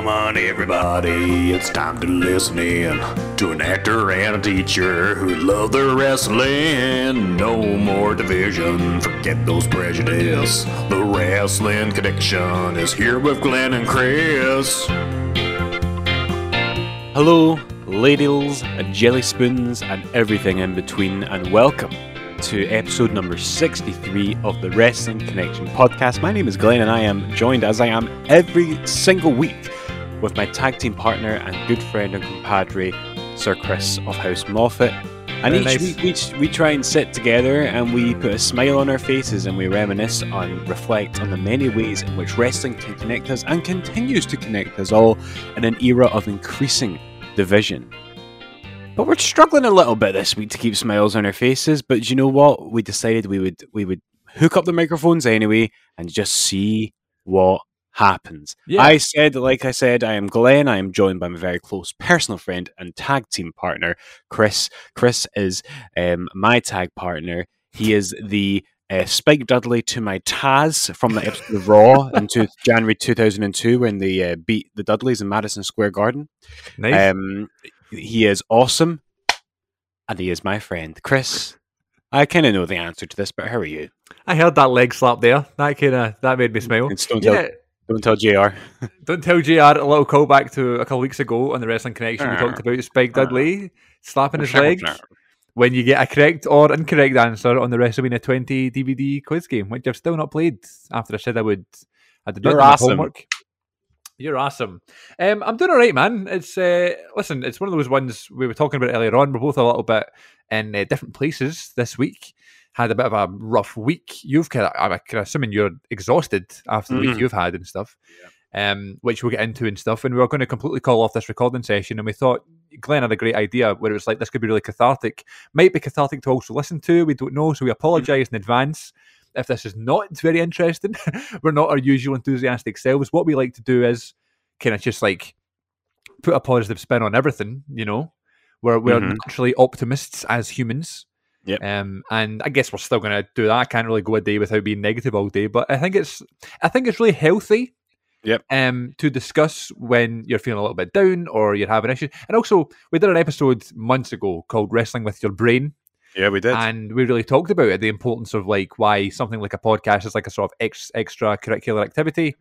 Come on, everybody, it's time to listen in to an actor and a teacher who love their wrestling. No more division, forget those prejudices. The Wrestling Connection is here with Glenn and Chris. Hello, ladles, and jelly spoons, and everything in between, and welcome to episode number 63 of the Wrestling Connection podcast. My name is Glenn, and I am joined, as I am every single week, with my tag team partner and good friend and compadre, Sir Chris of House Moffat. And Very each nice. week we, we try and sit together and we put a smile on our faces and we reminisce and reflect on the many ways in which wrestling can connect us and continues to connect us all in an era of increasing division. But we're struggling a little bit this week to keep smiles on our faces. But you know what? We decided we would we would hook up the microphones anyway and just see what happens. Yeah. I said, like I said, I am Glenn. I am joined by my very close personal friend and tag team partner, Chris. Chris is um, my tag partner. He is the uh, Spike Dudley to my Taz from the episode of Raw in two, January 2002 when they uh, beat the Dudleys in Madison Square Garden. Nice. Um, he is awesome, and he is my friend, Chris. I kind of know the answer to this, but how are you? I heard that leg slap there. That kind of that made me smile. Don't tell, Yeah, don't tell Jr. don't tell Jr. A little callback to a couple weeks ago on the Wrestling Connection. We talked about Spike Dudley slapping his leg when you get a correct or incorrect answer on the WrestleMania 20 DVD quiz game, which I've still not played. After I said I would, I did You're awesome. homework. You're awesome. Um, I'm doing all right, man. It's uh, listen, it's one of those ones we were talking about earlier on. We're both a little bit in uh, different places this week. Had a bit of a rough week. You've kind of, I'm assuming you're exhausted after the Mhm. week you've had and stuff. Um, which we'll get into and stuff. And we were going to completely call off this recording session, and we thought Glenn had a great idea where it was like this could be really cathartic. Might be cathartic to also listen to. We don't know, so we apologise in advance if this is not very interesting. We're not our usual enthusiastic selves. What we like to do is kind of just like put a positive spin on everything. You know, we're we're Mhm. naturally optimists as humans. Yep. Um, and I guess we're still going to do that. I can't really go a day without being negative all day, but I think it's I think it's really healthy. Yep. Um, to discuss when you're feeling a little bit down or you're having issues, and also we did an episode months ago called "Wrestling with Your Brain," Yeah, we did. and we really talked about it, the importance of like why something like a podcast is like a sort of ex- extra curricular activity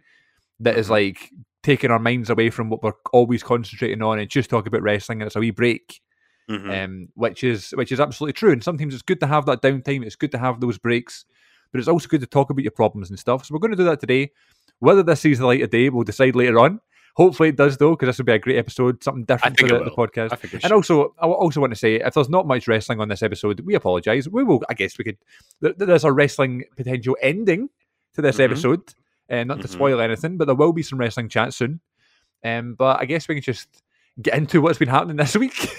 that is Mhm. like taking our minds away from what we're always concentrating on and just talk about wrestling and it's a wee break Mhm. um, which is which is absolutely true and sometimes it's good to have that downtime it's good to have those breaks but it's also good to talk about your problems and stuff so we're going to do that today whether this sees the light of day we'll decide later on hopefully it does though because this will be a great episode something different for the, the podcast and also, I also want to say, if there's not much wrestling on this episode, we apologise. We will, I guess, we could. there- There's a wrestling potential ending to this Mhm. episode, and not to Mhm. spoil anything, but there will be some wrestling chat soon. Um, but I guess we can just get into what's been happening this week.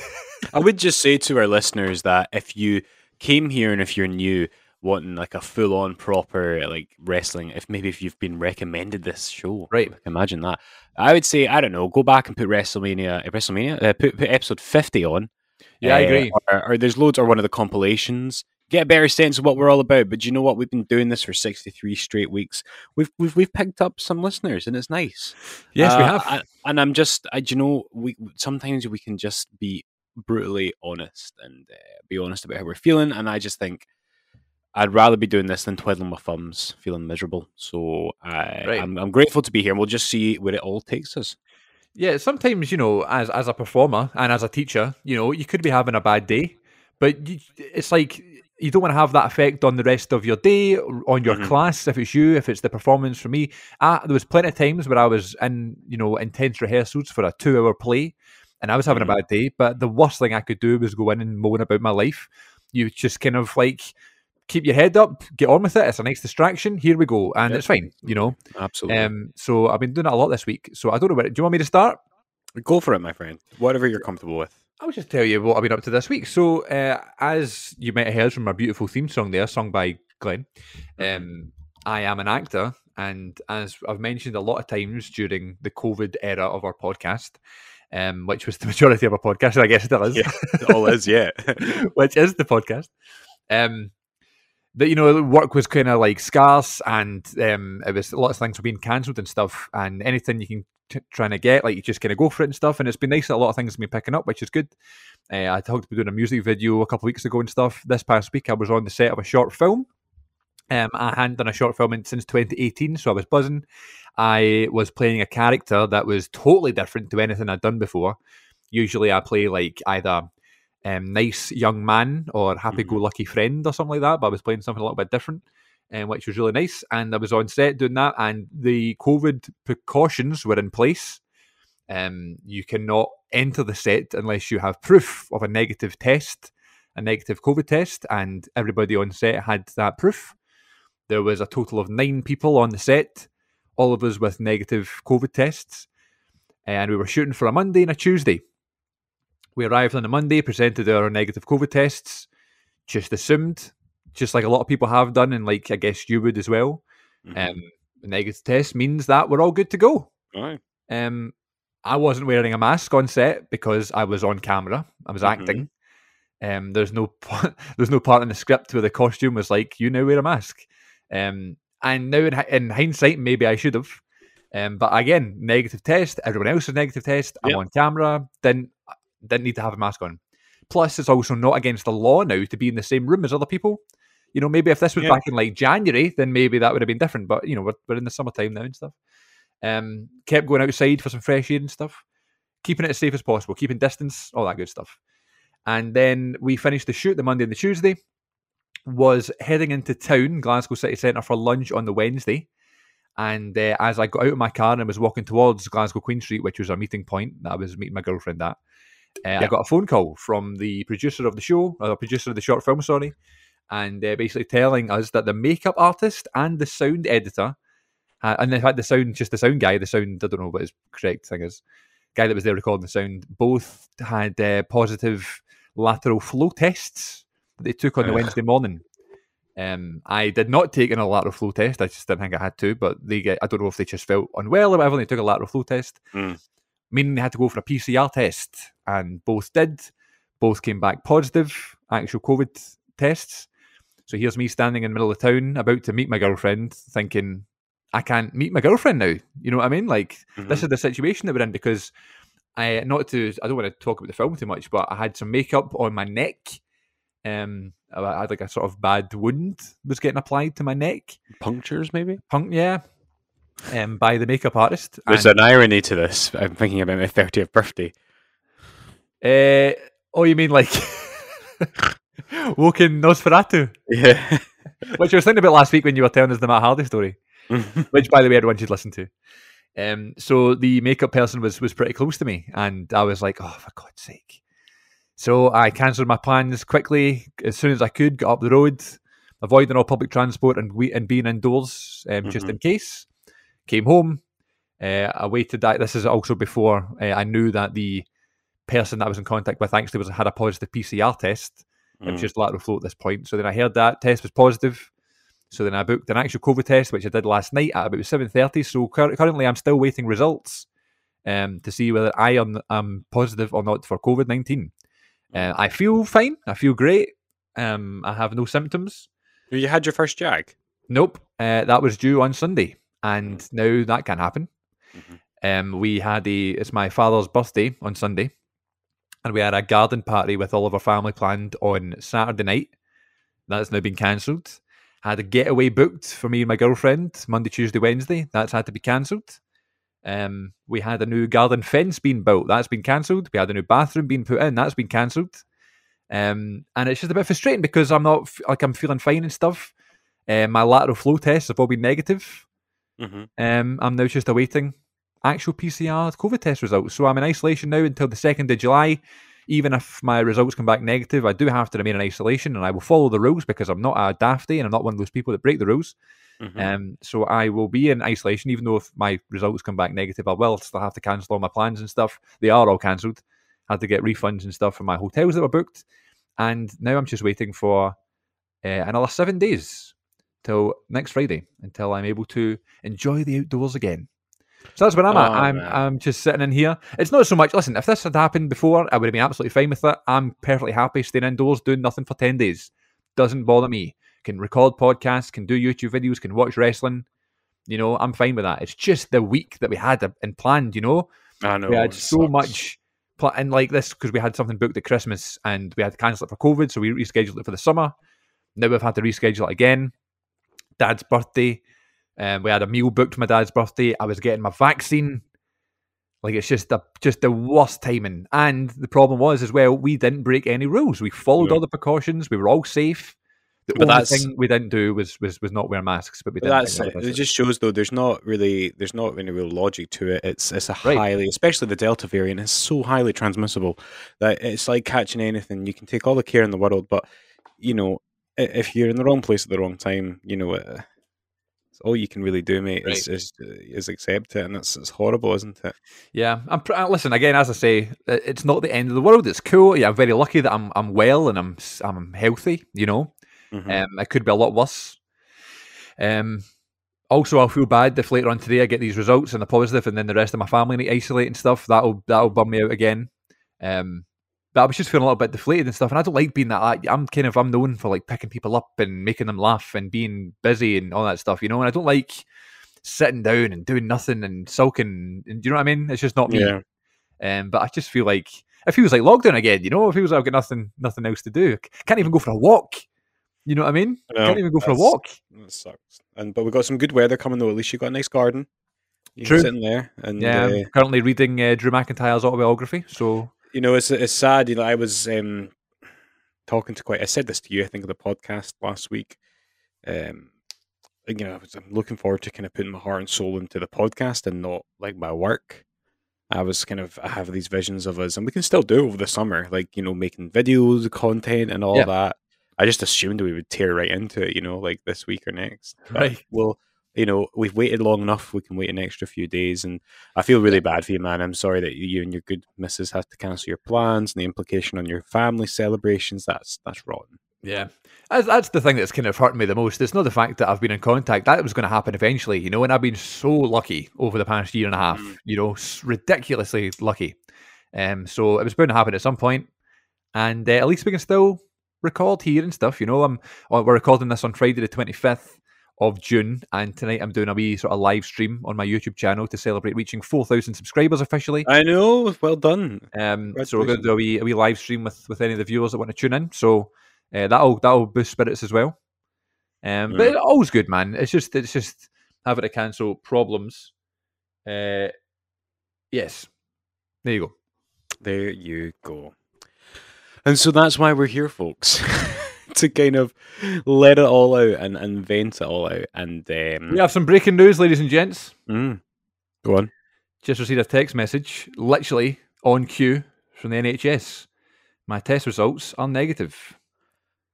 I would just say to our listeners that if you came here and if you're new, wanting like a full on proper like wrestling, if maybe if you've been recommended this show, Right. Imagine that. I would say I don't know. Go back and put WrestleMania, uh, WrestleMania, uh, put put episode fifty on. Yeah, I uh, agree. Or, or there's loads, or one of the compilations. Get a better sense of what we're all about. But do you know what? We've been doing this for sixty three straight weeks. We've we've we've picked up some listeners, and it's nice. yes, we Uh, have. I- and I'm just, I, do you know, we sometimes we can just be brutally honest and uh, be honest about how we're feeling. And I just think I'd rather be doing this than twiddling my thumbs, feeling miserable. So I, Right. I'm, I'm grateful to be here. and We'll just see where it all takes us. Yeah, sometimes you know, as as a performer and as a teacher, you know, you could be having a bad day, but you, it's like you don't want to have that effect on the rest of your day, on your Mhm. class. If it's you, if it's the performance for me, uh, there was plenty of times where I was in, you know, intense rehearsals for a two-hour play, and I was having a bad day. But the worst thing I could do was go in and moan about my life. You just kind of like keep your head up, get on with it. It's a nice distraction. Here we go, and Yep. it's fine, you know. Absolutely. Um, so I've been doing it a lot this week. So I don't know. Where, do you want me to start? Go for it, my friend. Whatever you're comfortable with. I'll just tell you what I've been up to this week. So, uh, as you might have heard from our beautiful theme song there, sung by Glenn, um, I am an actor. And as I've mentioned a lot of times during the COVID era of our podcast, um, which was the majority of our podcast, and I guess it still is, Yeah, it all is, yeah. which is the podcast. Um, that you know, work was kind of like scarce, and um, it was lots of things were being cancelled and stuff. And anything you can t- trying to get. Like you just kind of go for it and stuff. And it's been nice that a lot of things have been picking up, which is good. Uh, I talked about doing a music video a couple of weeks ago and stuff. This past week, I was on the set of a short film. Um, I hadn't done a short film in, since 2018, so I was buzzing. I was playing a character that was totally different to anything I'd done before. Usually, I play like either um, nice young man or happy-go-lucky friend or something like that. But I was playing something a little bit different, um, which was really nice. And I was on set doing that, and the COVID precautions were in place. Um, you cannot enter the set unless you have proof of a negative test, a negative COVID test, and everybody on set had that proof. There was a total of nine people on the set, all of us with negative COVID tests, and we were shooting for a Monday and a Tuesday. We arrived on a Monday, presented our negative COVID tests, just assumed, just like a lot of people have done, and like I guess you would as well. Mhm. Um, the negative test means that we're all good to go. Aye. Um, I wasn't wearing a mask on set because I was on camera. I was Mhm. acting. Um, there's no there's no part in the script where the costume was like, "You now wear a mask." Um, and now in, in hindsight, maybe I should have. Um, but again, negative test. Everyone else has negative test. I'm on camera. Didn't didn't need to have a mask on. Plus, it's also not against the law now to be in the same room as other people. You know, maybe if this was Yeah. back in like January, then maybe that would have been different. But you know, we're, we're in the summertime now and stuff. Um, kept going outside for some fresh air and stuff, keeping it as safe as possible, keeping distance, all that good stuff. And then we finished the shoot the Monday and the Tuesday. Was heading into town, Glasgow City Centre, for lunch on the Wednesday. And uh, as I got out of my car and was walking towards Glasgow Queen Street, which was a meeting point that I was meeting my girlfriend at, uh, I got a phone call from the producer of the show, or the producer of the short film, sorry, and uh, basically telling us that the makeup artist and the sound editor, uh, and in fact the sound, just the sound guy, the sound, I don't know what his correct thing is, guy that was there recording the sound, both had uh, positive lateral flow tests that they took on the Wednesday morning. Um, I did not take in a lateral flow test. I just didn't think I had to, but they get, I don't know if they just felt unwell or whatever. They took a lateral flow test, Mm. meaning they had to go for a PCR test, and both did. Both came back positive, actual COVID tests. So here's me standing in the middle of town, about to meet my girlfriend, thinking, I can't meet my girlfriend now. You know what I mean? Like, this Mhm. is the situation that we're in because I not to I don't want to talk about the film too much, but I had some makeup on my neck. Um, I had like a sort of bad wound was getting applied to my neck. punctures, maybe. Punk, yeah. Um, by the makeup artist. There's And, an irony to this. I'm thinking about my 30th birthday. uh, oh, you mean like Woken Nosferatu, Yeah. which I was thinking about last week when you were telling us the Matt Hardy story. which by the way everyone should listen to. Um, so the makeup person was was pretty close to me, and I was like, "Oh, for God's sake!" So I cancelled my plans quickly as soon as I could. Got up the road, avoiding all public transport and we and being indoors um, just Mhm. in case. Came home. Uh, I waited. That this is also before uh, I knew that the person that I was in contact with actually was had a positive PCR test. It was Mm. just lateral flow at this point. So then I heard that test was positive. So then I booked an actual COVID test, which I did last night at about seven thirty. So cur- currently, I'm still waiting results um, to see whether I am am positive or not for COVID nineteen. Uh, I feel fine. I feel great. Um, I have no symptoms. You had your first jag. Nope. Uh, that was due on Sunday, and now that can happen. Mhm. Um, we had a it's my father's birthday on Sunday, and we had a garden party with all of our family planned on Saturday night. That's now been cancelled. Had a getaway booked for me and my girlfriend Monday, Tuesday, Wednesday. That's had to be cancelled. Um, we had a new garden fence being built. That's been cancelled. We had a new bathroom being put in. That's been cancelled. Um, and it's just a bit frustrating because I'm not like I'm feeling fine and stuff. Uh, my lateral flow tests have all been negative. hmm Um, I'm now just awaiting actual PCR COVID test results. So I'm in isolation now until the 2nd of July. Even if my results come back negative, I do have to remain in isolation and I will follow the rules because I'm not a dafty and I'm not one of those people that break the rules. hmm Um, so I will be in isolation, even though if my results come back negative, I will still have to cancel all my plans and stuff. They are all cancelled. Had to get refunds and stuff from my hotels that were booked. And now I'm just waiting for uh, another seven days till next Friday until I'm able to enjoy the outdoors again. So that's where I'm at. Oh, I'm man. I'm just sitting in here. It's not so much. Listen, if this had happened before, I would have been absolutely fine with it. I'm perfectly happy staying indoors, doing nothing for ten days. Doesn't bother me. Can record podcasts, can do YouTube videos, can watch wrestling. You know, I'm fine with that. It's just the week that we had and planned. You know, I know. we had so sucks. much pl- and like this because we had something booked at Christmas and we had to cancel it for COVID, so we rescheduled it for the summer. Now we've had to reschedule it again. Dad's birthday, and we had a meal booked for my dad's birthday. I was getting my vaccine. Like it's just the just the worst timing. And the problem was as well, we didn't break any rules. We followed No. all the precautions. We were all safe. The But only that's- thing we didn't do was was was not wear masks. But we didn't. that's it. just shows though. There's not really. There's not any real logic to it. It's it's a Right. highly, especially the Delta variant, is so highly transmissible that it's like catching anything. You can take all the care in the world, but you know, if you're in the wrong place at the wrong time, you know, uh, all you can really do, mate, is is, is accept it, and it's it's horrible, isn't it? Yeah, I'm. Pr- uh, listen again. As I say, it's not the end of the world. It's cool. Yeah, I'm very lucky that I'm I'm well and I'm I'm healthy. You know, Mhm. um, it could be a lot worse. Um, also, I'll feel bad if later on today I get these results and a positive, and then the rest of my family need to isolate and stuff. That'll that'll bum me out again. Um, but I was just feeling a little bit deflated and stuff, and I don't like being that. I'm kind of I'm known for like picking people up and making them laugh and being busy and all that stuff, you know. And I don't like sitting down and doing nothing and sulking. And do you know what I mean? It's just not me. yeah, Um, but I just feel like it feels like lockdown again. You know, it feels like I've got nothing, nothing else to do. Can't even go for a walk. You know what I mean? I Can't even go for a walk. That sucks. And but we've got some good weather coming though. At least you've got a nice garden. You True. can sit in there, and Yeah, uh, currently reading uh, Drew McIntyre's autobiography. So you know, it's it's sad. You know, I was um, talking to quite. I said this to you, I think, on the podcast last week. Um, you know, I was, I'm looking forward to kind of putting my heart and soul into the podcast and not like my work. I was kind of I have these visions of us, and we can still do it over the summer, like you know, making videos, content, and all Yeah. that. I just assumed we would tear right into it, you know, like this week or next. But, Right. Well, you know, we've waited long enough. We can wait an extra few days, and I feel really bad for you, man. I'm sorry that you and your good missus have to cancel your plans, and the implication on your family celebrations. That's that's rotten. yeah, that's, that's the thing that's kind of hurt me the most. It's not the fact that I've been in contact. That was going to happen eventually, you know. And I've been so lucky over the past year and a half. Mm. You know, ridiculously lucky. Um, so it was bound to happen at some point, and uh, at least we can still record here and stuff. You know, I'm uh, we're recording this on Friday the 25th of June, and tonight I'm doing a wee sort of live stream on my YouTube channel to celebrate reaching 4,000 subscribers officially. I know. Well done. Um, so we're going to do a wee, a wee live stream with, with any of the viewers that want to tune in. So uh, that'll that'll boost spirits as well. Um, but Mm. always good, man. It's just it's just having to cancel problems. Uh, yes, there you go. There you go. And so that's why we're here, folks, to kind of let it all out and, and vent it all out. And um, We have some breaking news, ladies and gents. mm, go on. Just received a text message, literally on cue from the NHS. My test results are negative.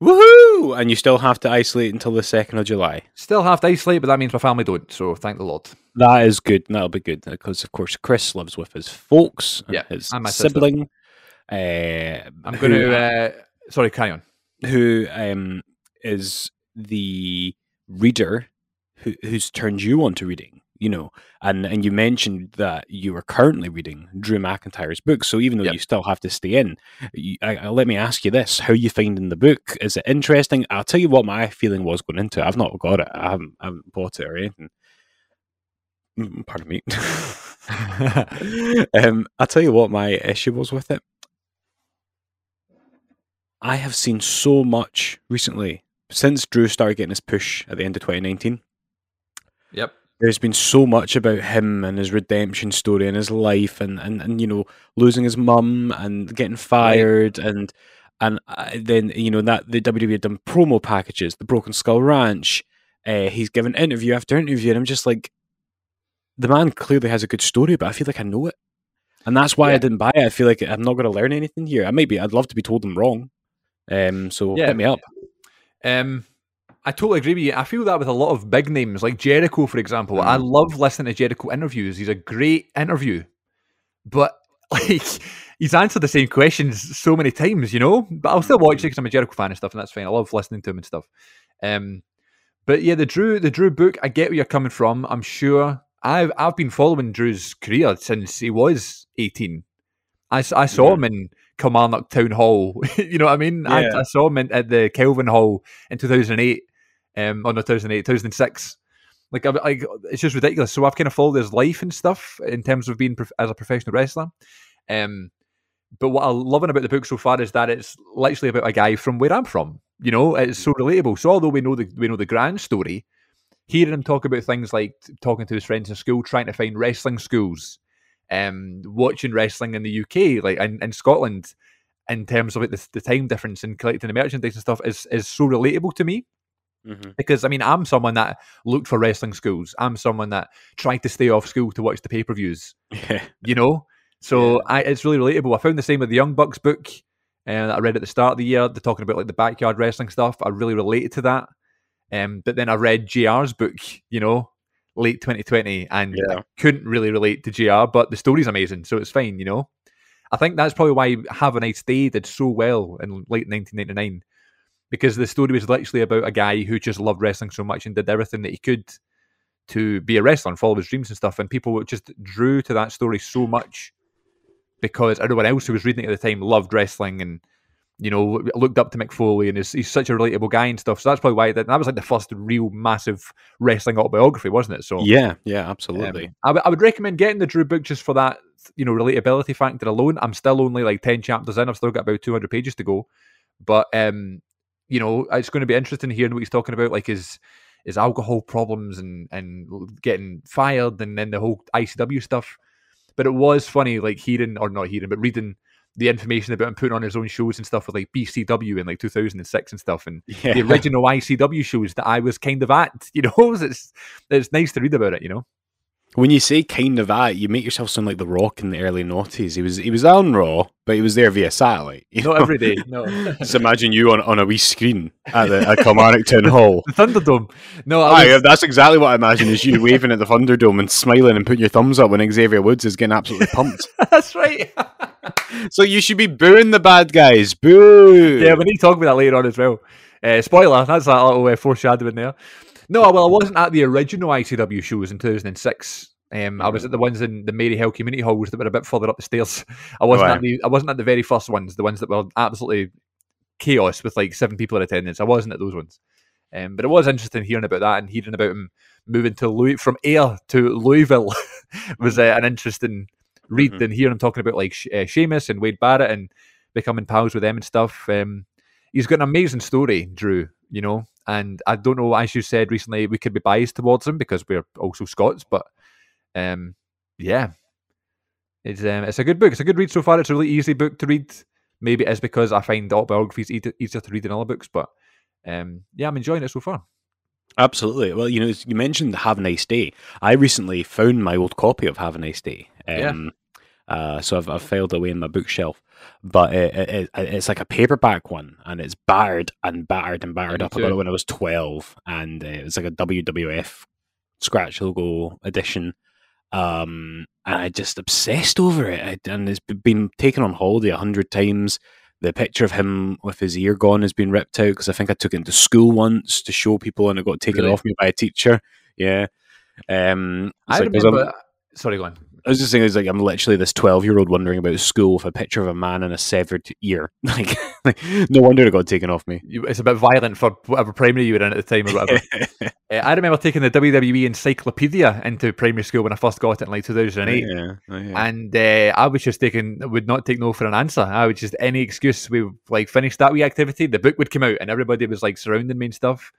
Woohoo! And you still have to isolate until the second of July. Still have to isolate, but that means my family don't. So thank the Lord. That is good. That'll be good because, of course, Chris lives with his folks, Yeah, his and my sibling. Uh, I'm going to. Uh, sorry, carry on. Who um, is the reader who, who's turned you on to reading, you know, and and you mentioned that you are currently reading Drew McIntyre's book. So even though Yep. you still have to stay in, you, I, I- let me ask you this: How you finding the book? Is it interesting? I'll tell you what my feeling was going into it. I've not got it. I haven't, I haven't bought it or anything. Mm, Pardon me. um, I'll tell you what my issue was with it. I have seen so much recently since Drew started getting his push at the end of 2019. Yep. There's been so much about him and his redemption story and his life, and and, and you know losing his mum and getting fired, and and uh, then you know that the WWE had done promo packages, the Broken Skull Ranch. Uh, he's given interview after interview, and I'm just like, the man clearly has a good story, but I feel like I know it, and that's why I didn't buy it. I feel like I'm not going to learn anything here. I might be. I'd love to be told I'm wrong. Um, so Yeah. hit me up. Um, I totally agree with you. I feel that with a lot of big names, like Jericho, for example. I Mm. love listening to Jericho interviews. He's a great interview, but like he's answered the same questions so many times, you know. But I'll still watch it because I'm a Jericho fan and stuff, and that's fine. I love listening to him and stuff. Um, but yeah, the Drew, the Drew book. I get where you're coming from. I'm sure. I've I've been following Drew's career since he was 18. I saw Yeah. him in Kilmarnock Town Hall. you know what I mean? Yeah. I, I saw him in, at the Kelvin Hall in 2008, um, or no, 2008, 2006. Like, I, like it's just ridiculous. So I've kind of followed his life and stuff in terms of being prof- as a professional wrestler. Um, but what I'm loving about the book so far is that it's literally about a guy from where I'm from. You know, it's so relatable. So although we know the we know the grand story, hearing him talk about things like talking to his friends in school, trying to find wrestling schools, um, watching wrestling in the UK, like in, in Scotland, in terms of like, the, the time difference and collecting the merchandise and stuff, is is so relatable to me. Mm-hmm. Because I mean, I'm someone that looked for wrestling schools. I'm someone that tried to stay off school to watch the pay per views. Yeah. You know, so I, it's really relatable. I found the same with the Young Bucks book uh, that I read at the start of the year. They're talking about like the backyard wrestling stuff. I really related to that. Um, but then I read JR's book, you know, late 2020, and Yeah. Couldn't really relate to JR, but the story's amazing, so it's fine, you know. I think that's probably why Have a Nice Day did so well in late 1999, because the story was literally about a guy who just loved wrestling so much and did everything that he could to be a wrestler and follow his dreams and stuff. And people just drew to that story so much because everyone else who was reading it at the time loved wrestling and you know looked up to Mick Foley and he's, he's such a relatable guy and stuff. So that's probably why that, that was like the first real massive wrestling autobiography, wasn't it? So Yeah, yeah, um, absolutely. I, w- I would recommend getting the Drew book just for that, you know, relatability factor alone. I'm still only like 10 chapters in. I've still got about 200 pages to go. But, um, you know, it's going to be interesting hearing what he's talking about, like his his alcohol problems and, and getting fired and then the whole ICW stuff. But it was funny, like hearing, or not hearing, but reading the information about him putting on his own shows and stuff with like BCW in like 2006 and stuff. And yeah. the original ICW shows that I was kind of at, you know, it's, it's nice to read about it, you know. When you say kind of that, you make yourself sound like The Rock in the early noughties. He was he was on Raw, but he was there via satellite. You Not know? every day, no. Just imagine you on, on a wee screen at the at Kilmarnock Town Hall. the Thunderdome. No, I Aye, was, that's exactly what I imagine is you waving at the Thunderdome and smiling and putting your thumbs up when Xavier Woods is getting absolutely pumped. that's right. so you should be booing the bad guys. Boo! yeah, we need to talk about that later on as well. Uh, spoiler, that's that little uh, foreshadowing there. No, well, I wasn't at the original ICW shows in 2006. Um, I was at the ones in the Maryhill community halls that were a bit further up the stairs. I wasn't Right. at the I wasn't at the very first ones, the ones that were absolutely chaos with like seven people in attendance. I wasn't at those ones. Um, but it was interesting hearing about that and hearing about him moving to Louis from Ayr to Louisville was uh, an interesting read. Mhm. And hearing him talking about like uh, Sheamus and Wade Barrett and becoming pals with them and stuff. Um, he's got an amazing story, Drew. You know, and I don't know. As you said recently, we could be biased towards him because we're also Scots, but um, yeah, it's um, it's a good book. It's a good read so far. It's a really easy book to read. Maybe it's because I find autobiographies easier to read than other books, but um, yeah, I'm enjoying it so far. Absolutely. Well, you know, you mentioned Have a Nice Day. I recently found my old copy of Have a Nice Day. Yeah. Uh, so I've, I've filed away in my bookshelf. But it, it, it, it's like a paperback one, and it's battered and battered and battered me up. I got too. it when I was 12, and uh, it was like a WWF scratch logo edition. Um, and I just obsessed over it. I, and it's been taken on holiday a hundred times. The picture of him with his ear gone has been ripped out because I think I took it into school once to show people, and it got taken Really? off me by a teacher. Yeah. Um, I like, remember. Sorry, go on. I was just saying, it's like I'm literally this 12 year old wondering about school with a picture of a man and a severed ear. Like, like no wonder it got taken off me. It's a bit violent for whatever primary you were in at the time or whatever. Uh, I remember taking the WWE Encyclopedia into primary school when I first got it in like 2008. yeah, oh, yeah. And uh, I was just taking, would not take no for an answer. I would just, any excuse, we like finished that wee activity, the book would come out and everybody was like surrounding me and stuff.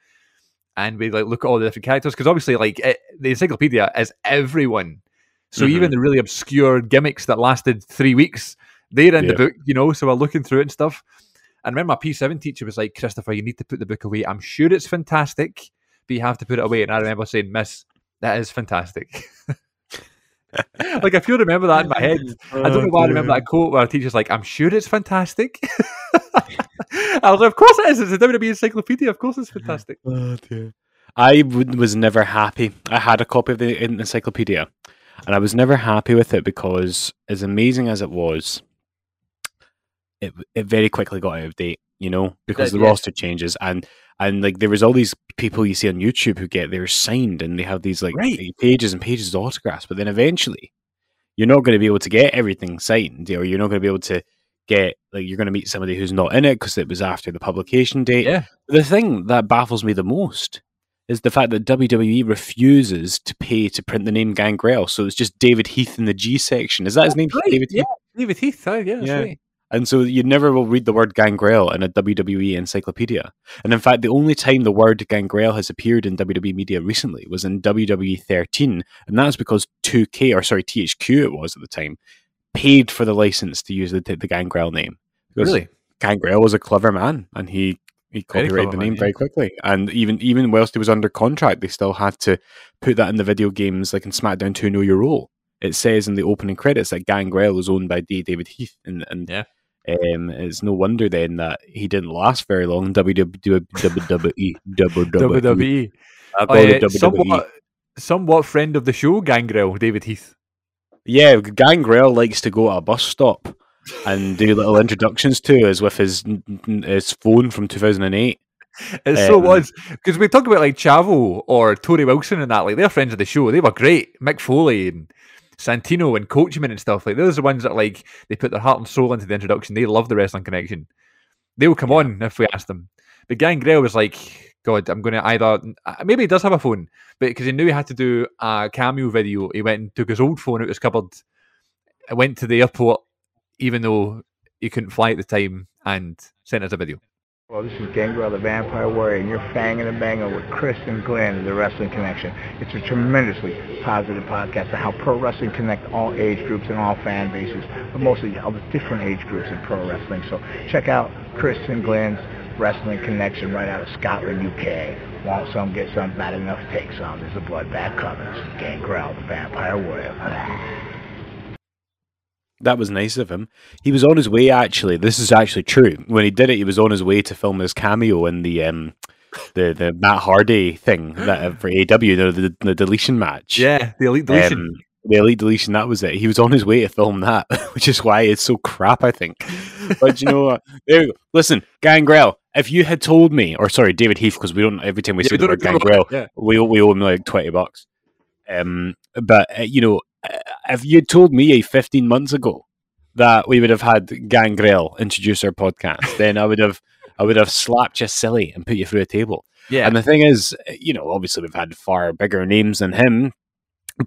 And we'd like look at all the different characters because obviously, like, it, the encyclopedia is everyone. So Mhm. even the really obscure gimmicks that lasted three weeks, they're in Yeah. the book, you know. So we're looking through it and stuff. And I remember my P7 teacher was like, Christopher, you need to put the book away. I'm sure it's fantastic, but you have to put it away. And I remember saying, Miss, that is fantastic. like, if you remember that in my head, I don't know why I remember that quote where our teacher's like, I'm sure it's fantastic. I was like, of course it is. It's a WWE encyclopedia. Of course it's fantastic. Oh, dear. I would, was never happy. I had a copy of the encyclopedia, and I was never happy with it because, as amazing as it was, it it very quickly got out of date. You know, because did, the yes. roster changes, and and like there was all these people you see on YouTube who get theirs signed, and they have these like Right. pages and pages of autographs, but then eventually, you're not going to be able to get everything signed, or you're not going to be able to get like you're going to meet somebody who's not in it because it was after the publication date Yeah. the thing that baffles me the most is the fact that WWE refuses to pay to print the name Gangrel, so it's just David Heath in the G section. Is that his name? Right, David yeah, Heath. David Heath. Oh, yeah, that's Yeah. right. And so you never will read the word Gangrel in a WWE encyclopedia. And in fact, the only time the word Gangrel has appeared in WWE media recently was in WWE 13, and that's because 2K or sorry THQ it was at the time paid for the license to use the, the Gangrel name. Because Really? Gangrel was a clever man, and he he copyrighted the name yeah. very quickly. And even even whilst he was under contract, they still had to put that in the video games, like in SmackDown 2 Know Your Role. It says in the opening credits that Gangrel was owned by D. David Heath, and, and Yeah. um, it's no wonder then that he didn't last very long. WWE, WWE, WWE. WWE. I Oh, call yeah, it somewhat, somewhat friend of the show, Gangrel, David Heath. Yeah, Gangrel likes to go at a bus stop and do little introductions to us with his his phone from 2008. It so Um, was because we talk about like Chavo or Torrie Wilson and that, like they're friends of the show. They were great. Mick Foley and Santino and Coachman and stuff. Like those are the ones that like they put their heart and soul into the introduction. They love the wrestling connection. They will come on if we ask them. But Gangrel was like, God, I'm going to either uh, maybe he does have a phone, but because he knew he had to do a cameo video, he went and took his old phone out of his cupboard, went to the airport, even though he couldn't fly at the time, and sent us a video. Well, this is Gangrel the Vampire Warrior, and you're fanging and banging with Chris and Glenn of the Wrestling Connection. It's a tremendously positive podcast on how pro wrestling connects all age groups and all fan bases, but mostly all the different age groups in pro wrestling. So check out Chris and Glenn's Wrestling Connection right out of Scotland, UK. Want some, get some, bad enough, take some. There's a bloodbath coming. This is Gangrel the Vampire Warrior. That was nice of him. He was on his way. Actually, this is actually true. When he did it, he was on his way to film his cameo in the um, the the Matt Hardy thing that uh, for AEW, the, the the deletion match. Yeah, the elite deletion. Um, the elite deletion. That was it. He was on his way to film that, which is why it's so crap. I think. But you know, what? there we go. Listen, Gangrel. If you had told me, or sorry, David Heath, because we don't every time we Yeah, say we the word Gangrel, yeah. we we owe him like twenty bucks. Um, but uh, you know, if you told me fifteen months ago that we would have had Gangrel introduce our podcast, then I would have I would have slapped you silly and put you through a table. Yeah, And the thing is, you know, obviously we've had far bigger names than him,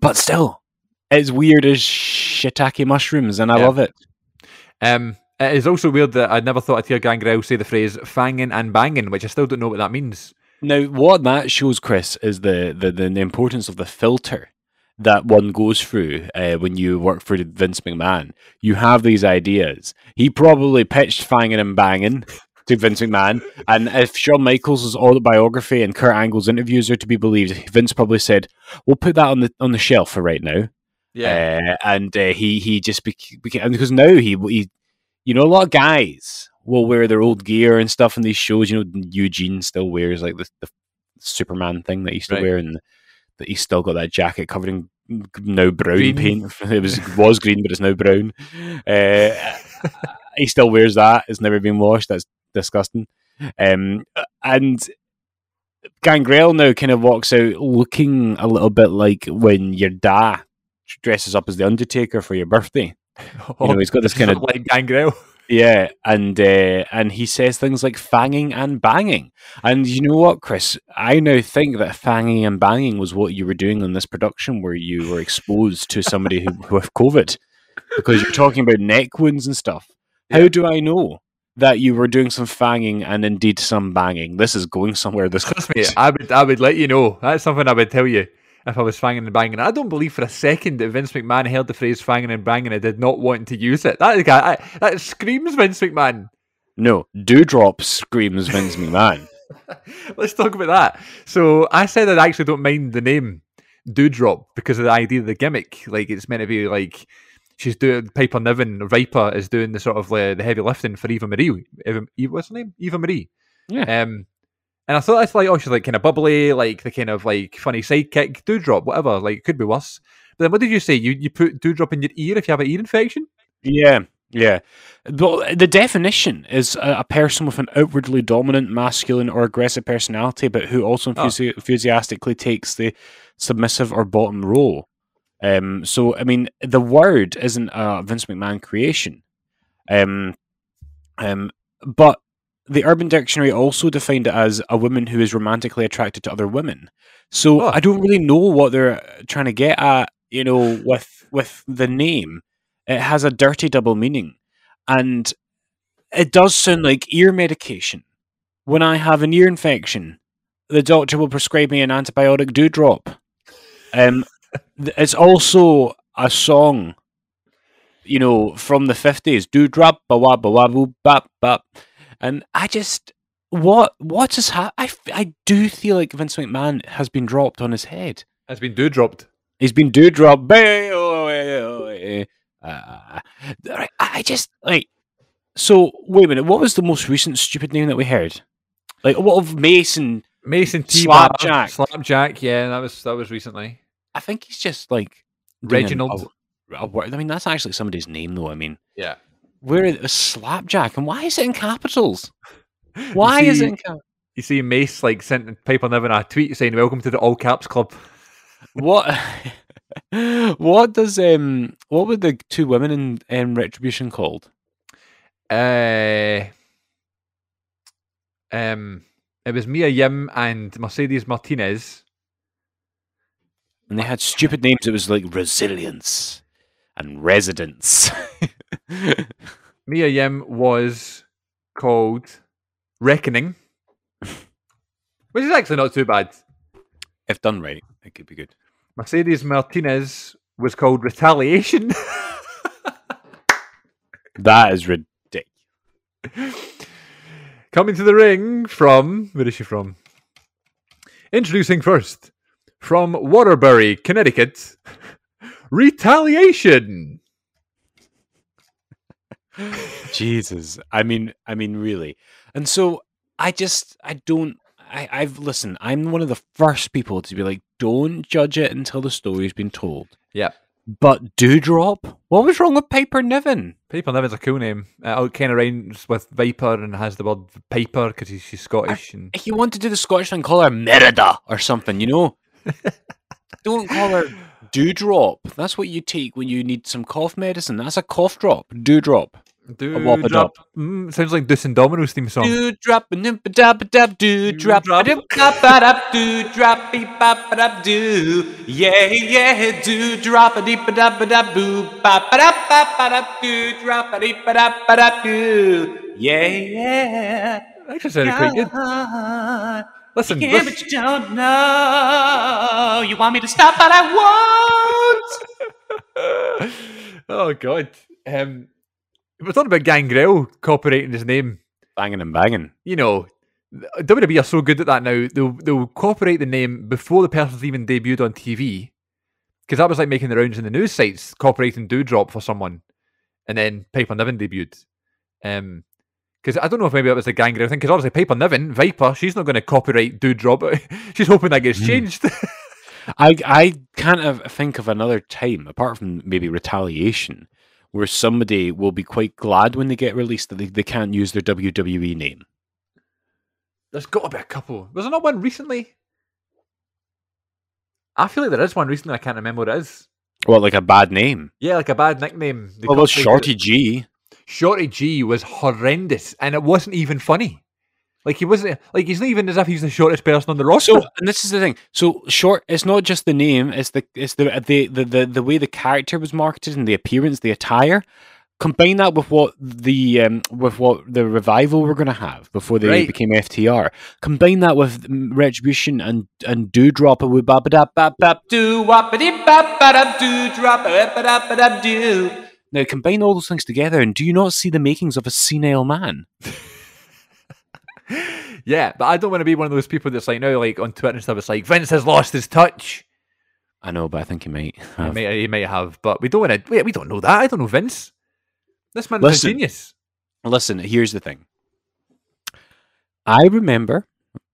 but still, it's weird as shiitake mushrooms, and I Yeah. love it. um, it is also weird that I never thought I'd hear Gangrel say the phrase "fanging and banging," which I still don't know what that means. Now, what that shows, Chris, is the, the, the importance of the filter that one goes through uh, when you work for Vince McMahon. You have these ideas. He probably pitched fanging and banging to Vince McMahon, and if Shawn Michaels' autobiography and Kurt Angle's interviews are to be believed, Vince probably said, "We'll put that on the on the shelf for right now." Uh, and uh, he he just became, became because now he he you know a lot of guys will wear their old gear and stuff in these shows. You know Eugene still wears like the, the Superman thing that he used to Right. wear, and that he's still got that jacket covered in now brown Green. paint. It was was green, but it's now brown. Uh, he still wears that. It's never been washed. That's disgusting. Um, and Gangrel now kind of walks out looking a little bit like when your dad dresses up as the Undertaker for your birthday. You know, he's got this kind of like Gangrel. Yeah, and uh, and he says things like fanging and banging. And you know what, Chris? I now think that fanging and banging was what you were doing on this production, where you were exposed to somebody who with COVID, because you're talking about neck wounds and stuff. How do I know that you were doing some fanging and indeed some banging? This is going somewhere. This Trust me, I would I would let you know. That's something I would tell you if I was fanging and banging. I don't believe for a second that Vince McMahon heard the phrase fanging and banging and did not want to use it. That I, that screams Vince McMahon. no dewdrop screams Vince McMahon. Let's talk about that. So I said I actually don't mind the name Dewdrop because of the idea of the gimmick. Like it's meant to be like she's doing Piper Niven, Viper is doing the sort of uh, the heavy lifting for Eva Marie. Eva, Eva, what's her name? Eva Marie. Yeah. Um, and I thought that's like, oh, she's like kind of bubbly, like the kind of like funny sidekick, Dewdrop, whatever. Like it could be worse. But then what did you say? You you put Dewdrop in your ear if you have an ear infection? Yeah, yeah. The, the definition is a, a person with an outwardly dominant, masculine, or aggressive personality, but who also Oh. enthusiastically takes the submissive or bottom role. Um, so, I mean, the word isn't a Vince McMahon creation, um, um, but the Urban Dictionary also defined it as a woman who is romantically attracted to other women. So Oh. I don't really know what they're trying to get at, you know, with with the name. It has a dirty double meaning, and it does sound like ear medication. When I have an ear infection, the doctor will prescribe me an antibiotic dewdrop. Um, it's also a song, you know, from the fifties. Dewdrop, ba wa ba wa bap bap, and I just what what has happened? I, I do feel like Vince McMahon has been dropped on his head. Has been dew dropped. He's been oh, eh. Uh, I just like. So wait a minute. What was the most recent stupid name that we heard? Like what of Mason? Mason T. Slapjack. Slapjack. Yeah, that was that was recently. I think he's just like Reginald. a- a word- I mean, that's actually somebody's name, though. I mean, Yeah. Where is slapjack, and why is it in capitals? Why is it in capitals? You see, Mace like sent Piper Niven a tweet saying, "Welcome to the All Caps Club." What? what does um? What were the two women in, in Retribution called? Uh, um, it was Mia Yim and Mercedes Martinez. And they had stupid names. It was like resilience and residence. Mia Yim was called Reckoning, which is actually not too bad. if done right, it could be good. Mercedes Martinez was called Retaliation. That is ridiculous. Coming to the ring from where is she from? Introducing first from Waterbury, Connecticut. Retaliation. Jesus. I mean, I mean, really. And so I just, I don't, I, I've listened. I'm one of the first people to be like, don't judge it until the story's been told. Yeah. But Dewdrop, what was wrong with Piper Niven? Piper Niven's a cool name. Uh, it kind of rhymes with Viper and has the word Piper because she's Scottish. And If you want to do the Scottish thing, call her Merida or something, you know? don't call her Dewdrop. That's what you take when you need some cough medicine. That's a cough drop. Dewdrop. Dewdrop. Mm, sounds like Deuce and Domino's theme song. Do drop a nimp a dab a dab do drop a dip dab a dab do drop beep bop a dab do yeah yeah do drop a deep a dab a dab boo bop a dab bop a dab do drop a deep a dab a dab do yeah yeah Actually, sounded quite good. God, Listen, you can, listen- but you don't know. You want me to stop, but I won't. oh god. Um, we're talking about Gangrel copyrighting his name. Banging and banging. You know, WWE are so good at that now. They'll they'll copyright the name before the person's even debuted on TV, because that was like making the rounds in the news sites, copyrighting Dewdrop for someone, and then Piper Niven debuted. Um, because I don't know if maybe that was the Gangrel thing. Because obviously Piper Niven, Viper, she's not going to copyright Dude Dewdrop. she's hoping that gets Hmm. changed. I I can't think of another time apart from maybe retaliation where somebody will be quite glad when they get released that they, they can't use their WWE name. There's got to be a couple. Was there not one recently? I feel like there is one recently. I can't remember what it is. Well, like a bad name. Yeah, like a bad nickname. They Well, well, Shorty. G. Shorty G was horrendous, and it wasn't even funny. Like he wasn't like he's not even as if he's the shortest person on the roster. So, and this is the thing. So, short. It's not just the name. It's the it's the the the the, the way the character was marketed and the appearance, the attire. Combine that with what the um, with what the revival were going to have before they Right. became FTR. Combine that with Retribution and and Dewdrop with bap bap bap bap do wap bap bap do drop bap bap do. Now combine all those things together, and do you not see the makings of a senile man? yeah, but I don't want to be one of those people that's like now, like on Twitter and stuff. It's like Vince has lost his touch. I know, but I think he might. He Have. might, he might have, but we don't want to. Wait, we don't know that. I don't know Vince. This man's a genius. Listen, here's the thing. I remember,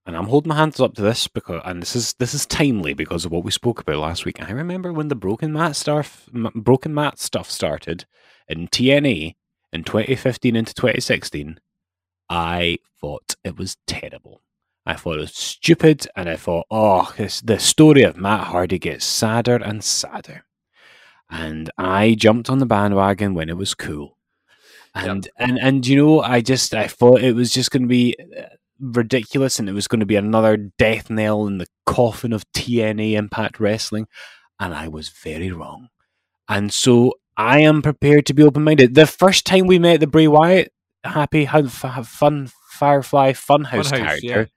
and I'm holding my hands up to this because, and this is this is timely because of what we spoke about last week. I remember when the broken Matt stuff, broken Matt stuff started in TNA in 2015 into 2016. I thought it was terrible. I thought it was stupid, and I thought, oh, this, the story of Matt Hardy gets sadder and sadder. And I jumped on the bandwagon when it was cool. And and and you know, I just I thought it was just going to be uh, ridiculous, and it was going to be another death knell in the coffin of TNA Impact Wrestling, and I was very wrong. And so I am prepared to be open minded. The first time we met the Bray Wyatt happy have, have fun Firefly Funhouse, Funhouse, character.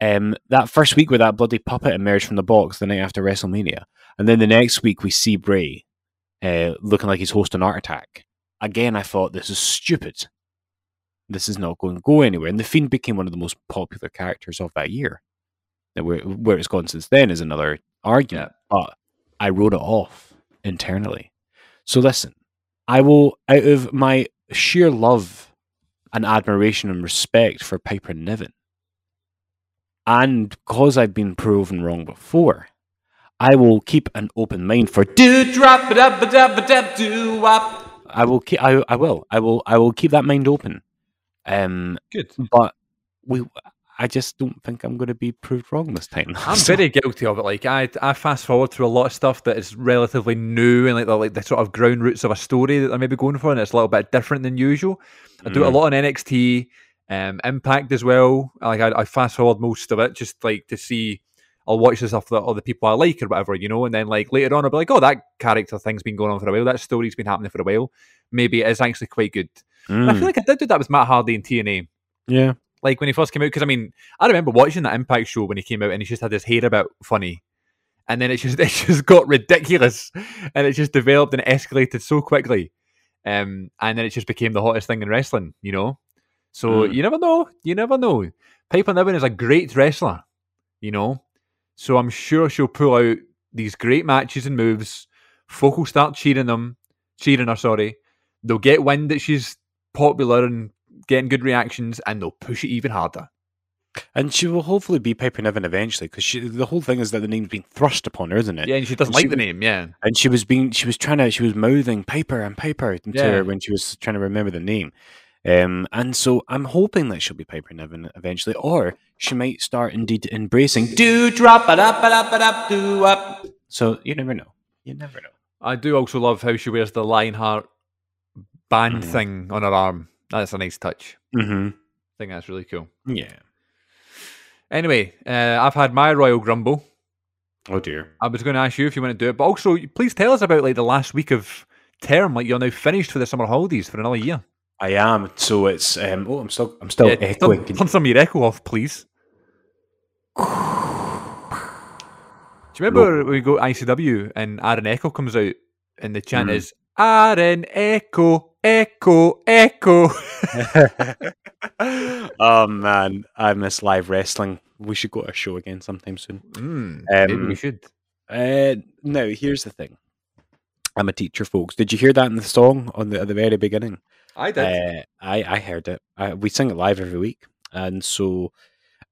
Um, that first week where that bloody puppet emerged from the box the night after WrestleMania, and then the next week we see Bray uh, looking like he's hosting Art Attack. Again, I thought this is stupid. This is not going to go anywhere. And the Fiend became one of the most popular characters of that year. Now, where, where it's gone since then is another argument, but I wrote it off internally. So listen, I will, out of my sheer love and admiration and respect for Piper Niven, and because I've been proven wrong before, I will keep an open mind for Do drop it up, it up, it up, do up. I will keep I, I will I will I will keep that mind open. Um Good. but we I just don't think I'm going to be proved wrong this time. I'm So- very guilty of it. Like I, I fast forward through a lot of stuff that is relatively new and like the like the sort of ground roots of a story that they're maybe going for, and it's a little bit different than usual. I do it a Mm. lot on NXT, um, Impact as well. Like I, I fast forward most of it just like to see. I'll watch the stuff that other people I like or whatever, you know, and then like later on I'll be like, oh, that character thing's been going on for a while. That story's been happening for a while. Maybe it is actually quite good. And I Mm, feel like I did do that with Matt Hardy in TNA yeah. like when he first came out because I mean I remember watching that Impact show when he came out and he just had his hair about funny, and then it just it just got ridiculous, and it just developed and escalated so quickly, um, and then it just became the hottest thing in wrestling, you know. So Mm. you never know, you never know. Piper Niven is a great wrestler, you know. So I'm sure she'll pull out these great matches and moves. Folk will start cheering them, cheering her. Sorry, they'll get wind that she's popular and getting good reactions, and they'll push it even harder. And she will hopefully be Piper Niven eventually because the whole thing is that the name's been thrust upon her, isn't it? Yeah, and she doesn't And she like the name. Yeah, And she was being, she was trying to, she was mouthing Piper and Piper to Yeah. her when she was trying to remember the name. Um, and so I'm hoping that she'll be Piper Niven eventually, or she might start indeed embracing do drop it up, it up, it up, do up. So you never know. You never know. I do also love how she wears the Lionheart band Mhm. thing on her arm. That's a nice touch. Mm-hmm. I think that's really cool. Yeah. Anyway, uh, I've had my Royal Grumble. Oh dear. I was going to ask you if you want to do it, but also please tell us about like the last week of term. Like you're now finished for the summer holidays for another year. I am. So it's um. Oh, I'm still. I'm still Yeah, echoing. turn, turn some of your echo off, please. Do you remember when we go ICW and Aaron Echo comes out and the chant Mhm. is Aaron Echo, Echo, Echo. oh man, I miss live wrestling. We should go to a show again sometime soon. Mm, maybe we Um, should. Uh, no, here's the thing. I'm a teacher, folks. Did you hear that in the song on the at the very beginning? I Uh, I I heard it. I, we sing it live every week, and so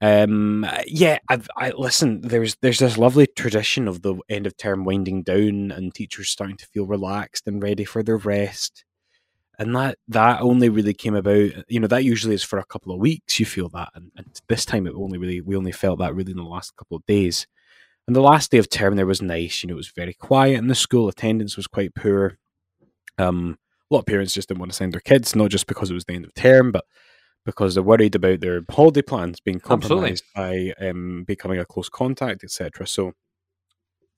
um yeah I've, i listen there's there's this lovely tradition of the end of term winding down and teachers starting to feel relaxed and ready for their rest and that that only really came about you know that usually is for a couple of weeks you feel that and, and this time it only really we only felt that really in the last couple of days and the last day of term there was nice you know it was very quiet in the school attendance was quite poor um a lot of parents just didn't want to send their kids not just because it was the end of term but because they're worried about their holiday plans being Absolutely. compromised by um, becoming a close contact, etc. So,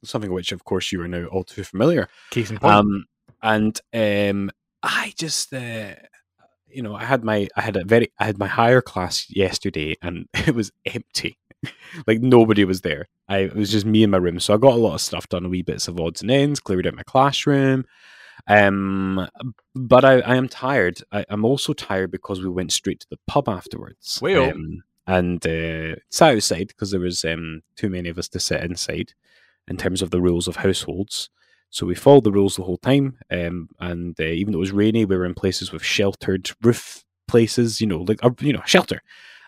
something which, of course, you are now all too familiar. Case in point. Um, and um, I just, uh, you know, I had my, I had a very, I had my higher class yesterday, and it was empty. like nobody was there. I it was just me in my room, so I got a lot of stuff done, wee bits of odds and ends, cleared out my classroom. Um, but I, I am tired. I, I'm also tired because we went straight to the pub afterwards. Well. Um, and uh, sat outside because there was um, too many of us to sit inside in terms of the rules of households. So we followed the rules the whole time. Um, and uh, even though it was rainy, we were in places with sheltered roof places, you know, like a, you know, shelter.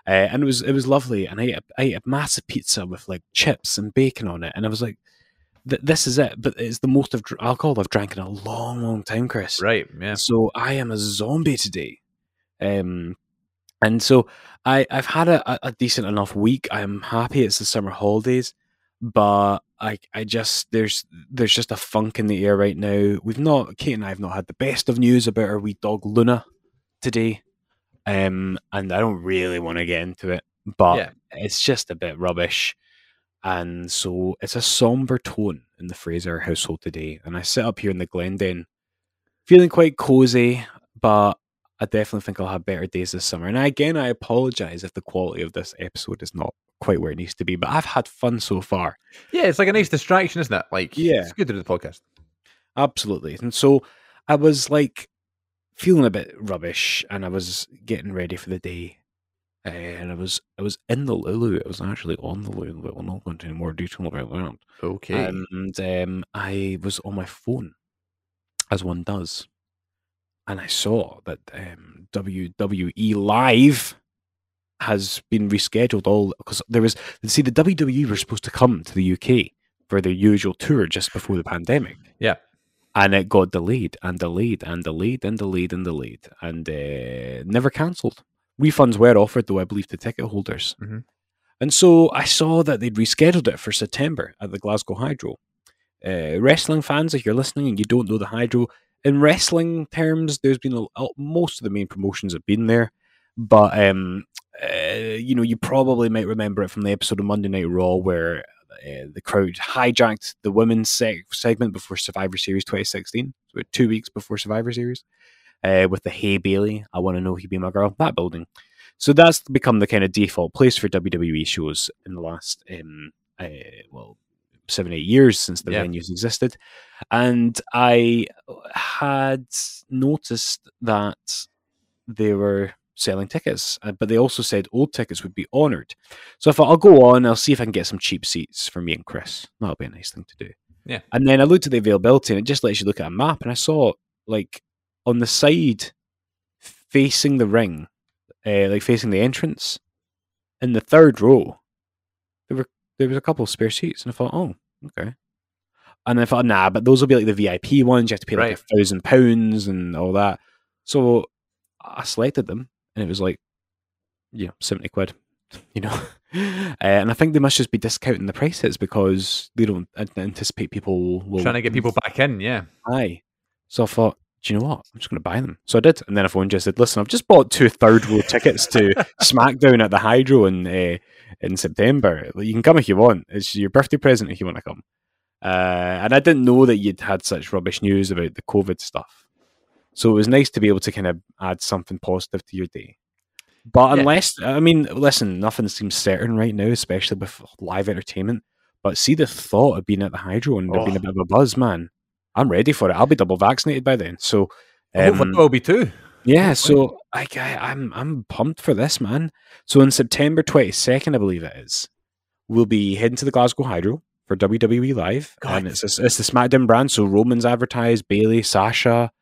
Uh, and it was it was lovely. And I ate, a- I ate a massive pizza with like chips and bacon on it. And I was like, "Th- this is it. But it's the most of alcohol I've drank in a long, long time, Chris. right, yeah. So I am a zombie today. Um, and so I, I've had a, a- a decent enough week. I'm happy it's the summer holidays, but I I just there's there's just a funk in the air right now. We've not Kate and I have not had the best of news about our wee dog Luna. today, um, and I don't really want to get into it, but Yeah. it's just a bit rubbish. And so it's a somber tone in the Fraser household today. And I sit up here in the Glendon feeling quite cozy, but I definitely think I'll have better days this summer. And again, I apologize if the quality of this episode is not quite where it needs to be, but I've had fun so far. Yeah, it's like a nice distraction, isn't it? Like, Yeah. it's good to do the podcast. Absolutely. And so I was like feeling a bit rubbish and I was getting ready for the day. Uh, and I was I was in the Lulu. I was actually on the Lulu. We'll not going into any more detail about that. Okay. And um, I was on my phone, as one does, and I saw that um, WWE Live has been rescheduled. All because there was see the WWE were supposed to come to the UK for their usual tour just before the pandemic. Yeah. and it got delayed and delayed and delayed and delayed and delayed and uh, never cancelled. Refunds were offered, though I believe to ticket holders. Mhm. And so I saw that they'd rescheduled it for September at the Glasgow Hydro. Uh, wrestling fans, if you're listening and you don't know the Hydro, in wrestling terms, there's been a- most of the main promotions have been there, but um, uh, you know, you probably might remember it from the episode of Monday Night Raw where uh, the crowd hijacked the women's seg- segment before Survivor Series 2016, so about two weeks before Survivor Series, uh, with the Hey Bayley, I Want to Know You Be My Girl, that building. So that's become the kind of default place for WWE shows in the last, um, uh, well, seven, eight years since the Yeah. venues existed. And I had noticed that they were selling tickets, uh, but they also said old tickets would be honoured. So I thought I'll go on, I'll see if I can get some cheap seats for me and Chris. That'll be a nice thing to do. Yeah. And then I looked at the availability and it just lets you look at a map and I saw like on the side facing the ring, uh, like facing the entrance, in the third row, there were there was a couple of spare seats, and I thought, oh, okay. And I thought, nah, but those will be like the VIP ones. You have to pay like a thousand pounds and all that. So I selected them, and it was like, yeah, seventy quid. You know, uh, and I think they must just be discounting the prices because they don't anticipate people will Trying to get people back in, yeah. Aye. So I thought, do you know what? I'm just going to buy them. So I did. And then I phoned and said, listen, I've just bought two third row tickets to SmackDown at the Hydro in uh, in September. You can come if you want. It's your birthday present if you want to come. Uh, and I didn't know that you'd had such rubbish news about the COVID stuff. So it was nice to be able to kind of add something positive to your day. But Yeah. unless, I mean, listen, nothing seems certain right now, especially with live entertainment. But see the thought of being at the Hydro and there being a Oh. bit of a buzz, man. I'm ready for it. I'll be double vaccinated by then. So, um, it will be too. yeah. So I, I, I'm I'm pumped for this, man. So in September 22nd, I believe it is, we'll be heading to the Glasgow Hydro for WWE Live, God. and it's a, it's the SmackDown brand. So Roman's advertised, Bayley, Sasha,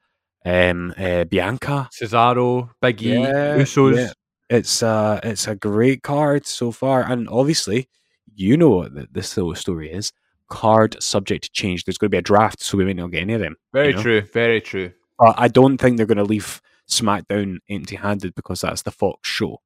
um, uh, Bianca. Cesaro, Big E, Yeah, Usos. yeah. It's uh it's a great card so far, and obviously, you know what th- this little story is. Card subject to change. There's going to be a draft, so we may not get any of them. Very you know? true. Very true. But I don't think they're going to leave SmackDown empty-handed because that's the Fox show.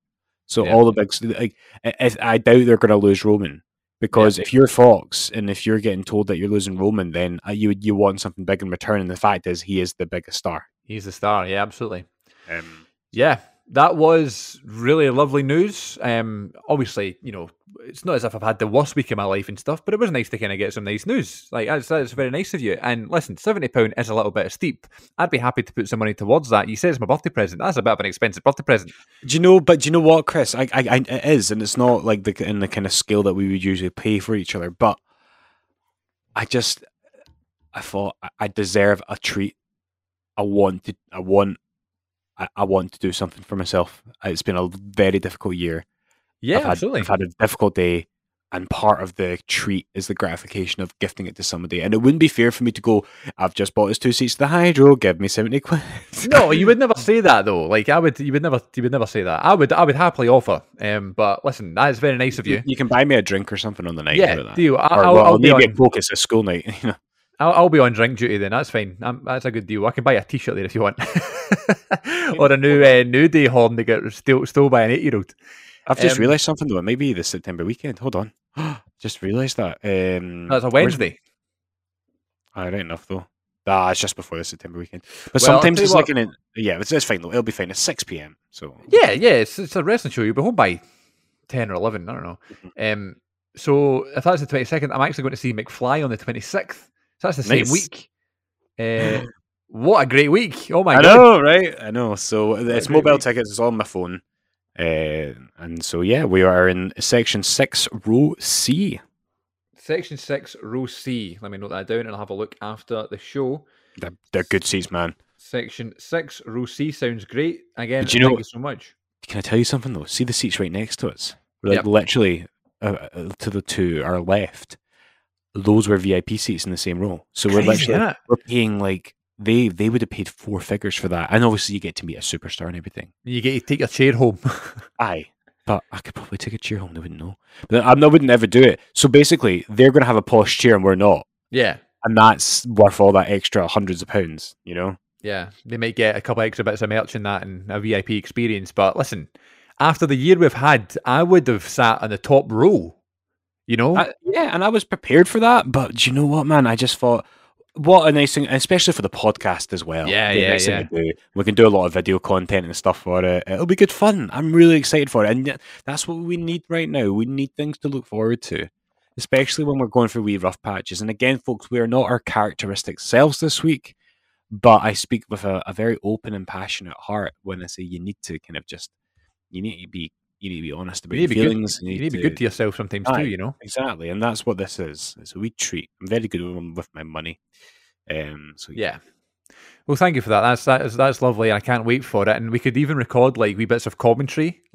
So Yeah. all the big, like, I I doubt they're going to lose Roman because if you're Fox and if you're getting told that you're losing Roman, then uh, you you want something big in return. And the fact is, he is the biggest star. He's the star. Yeah, absolutely. Um, Yeah, that was really lovely news. Um, obviously, you know, it's not as if I've had the worst week of my life and stuff, but it was nice to kind of get some nice news. Like that's, that's very nice of you. And listen, seventy pound is a little bit steep. I'd be happy to put some money towards that. You said it's my birthday present. That's a bit of an expensive birthday present. Do you know? But do you know what, Chris? I, I, I, it is, and it's not like the in the kind of scale that we would usually pay for each other. But I just, I thought I- deserve a treat. I want to. I want. I, I want to do something for myself. It's been a very difficult year. Yeah, I've had, absolutely. I've had a difficult day, and part of the treat is the gratification of gifting it to somebody. And it wouldn't be fair for me to go. I've just bought us two seats to the Hydro. Give me seventy quid. no, you would never say that though. Like I would, you would never, you would never say that. I would, I would happily offer. Um, but listen, that is very nice of you. You can buy me a drink or something on the night. Yeah, deal. I, Or, I'll, well, I'll maybe on. a. It's a school night. You know. I'll, I'll be on drink duty then. That's fine. Um that's a good deal. I can buy a T-shirt there if you want, or a new uh, new day horn to get stole, stole by an eight-year-old. I've just Um, realised something though. It may be the September weekend. Hold on. just realised that. Um, That's a Wednesday. Ah, right enough though. Ah, it's just before the September weekend. But Well, sometimes it's what- like an yeah, it's, it's fine though. It'll be fine. It's six p.m. So Yeah, yeah, it's, it's a wrestling show. You'll be home by ten or eleven. I don't know. Mm-hmm. Um, so if that's the twenty second, I'm actually going to see McFly on the twenty sixth. So that's the same Nice. week. Uh, what a great week! Oh my I god! know, right? I know. So it's mobile week. tickets. It's on my phone. Uh, and so yeah, we are in section six, row C. Section six, row C. Let me note that down, and I'll have a look after the show. They're, they're good seats, man. Section six, row C sounds great. Again, you thank know- you so much. Can I tell you something though? See the seats right next to us. Like Yep. literally uh, uh, to the to our left. Those were VIP seats in the same row. So we're literally innit? we're paying like they they would have paid four figures for that, and obviously you get to meet a superstar and everything. You get to take your chair home. Aye. But I could probably take a chair home. They wouldn't know. But I, I wouldn't ever do it. So basically, they're going to have a posh chair and we're not. yeah, And that's worth all that extra hundreds of pounds, you know? yeah. They might get a couple extra bits of merch in that and a VIP experience. But listen, after the year we've had, I would have sat on the top row. You know, I, yeah, and I was prepared for that. But do you know what, man? I just thought, what a nice thing, especially for the podcast as well. Yeah, yeah, nice yeah. We can do a lot of video content and stuff for it. It'll be good fun. I'm really excited for it. And that's what we need right now. We need things to look forward to. Especially when we're going through wee rough patches. And again, folks, we are not our characteristic selves this week. But I speak with a, a very open and passionate heart when I say you need to kind of just you need to be you need to be honest about you your be good. feelings. You need to be good to yourself sometimes Aye. too. You know. Exactly, and that's what this is. It's a wee treat. I'm very good with, my money. Um, so Yeah. Well, thank you for that. That's that's that's lovely. I can't wait for it. And we could even record like wee bits of commentary.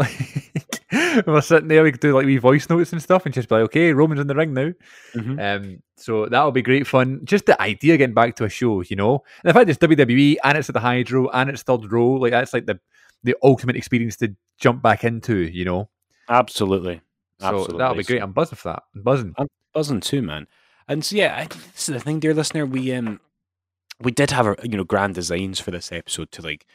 Like we're sitting there, we could do like wee voice notes and stuff, and just be like, "Okay, Roman's in the ring now." Mhm. Um, so that'll be great fun. Just the idea getting back to a show, you know. And the fact it's WWE and it's at the Hydro and it's third row, like that's like the the ultimate experience to jump back into, you know. absolutely, So that'll be great. I'm buzzing for that. I'm buzzing. buzzing too, man. And so yeah, I, this is the thing, dear listener. We um we did have our you know grand designs for this episode to like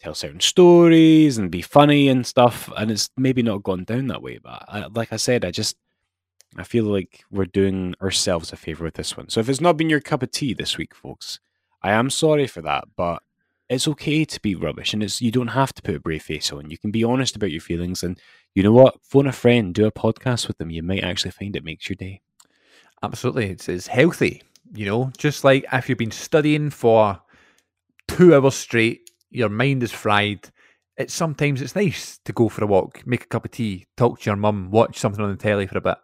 tell certain stories and be funny and stuff, and it's maybe not gone down that way. But I, like I said, I just I feel like we're doing ourselves a favor with this one. So if it's not been your cup of tea this week, folks, I am sorry for that, but it's okay to be rubbish, and it's you don't have to put a brave face on. You can be honest about your feelings, and you know what? Phone a friend, do a podcast with them. You might actually find it makes your day. Absolutely. It's, it's healthy, you know, just like if you've been studying for two hours straight, your mind is fried. It's sometimes it's nice to go for a walk, make a cup of tea, talk to your mum, watch something on the telly for a bit.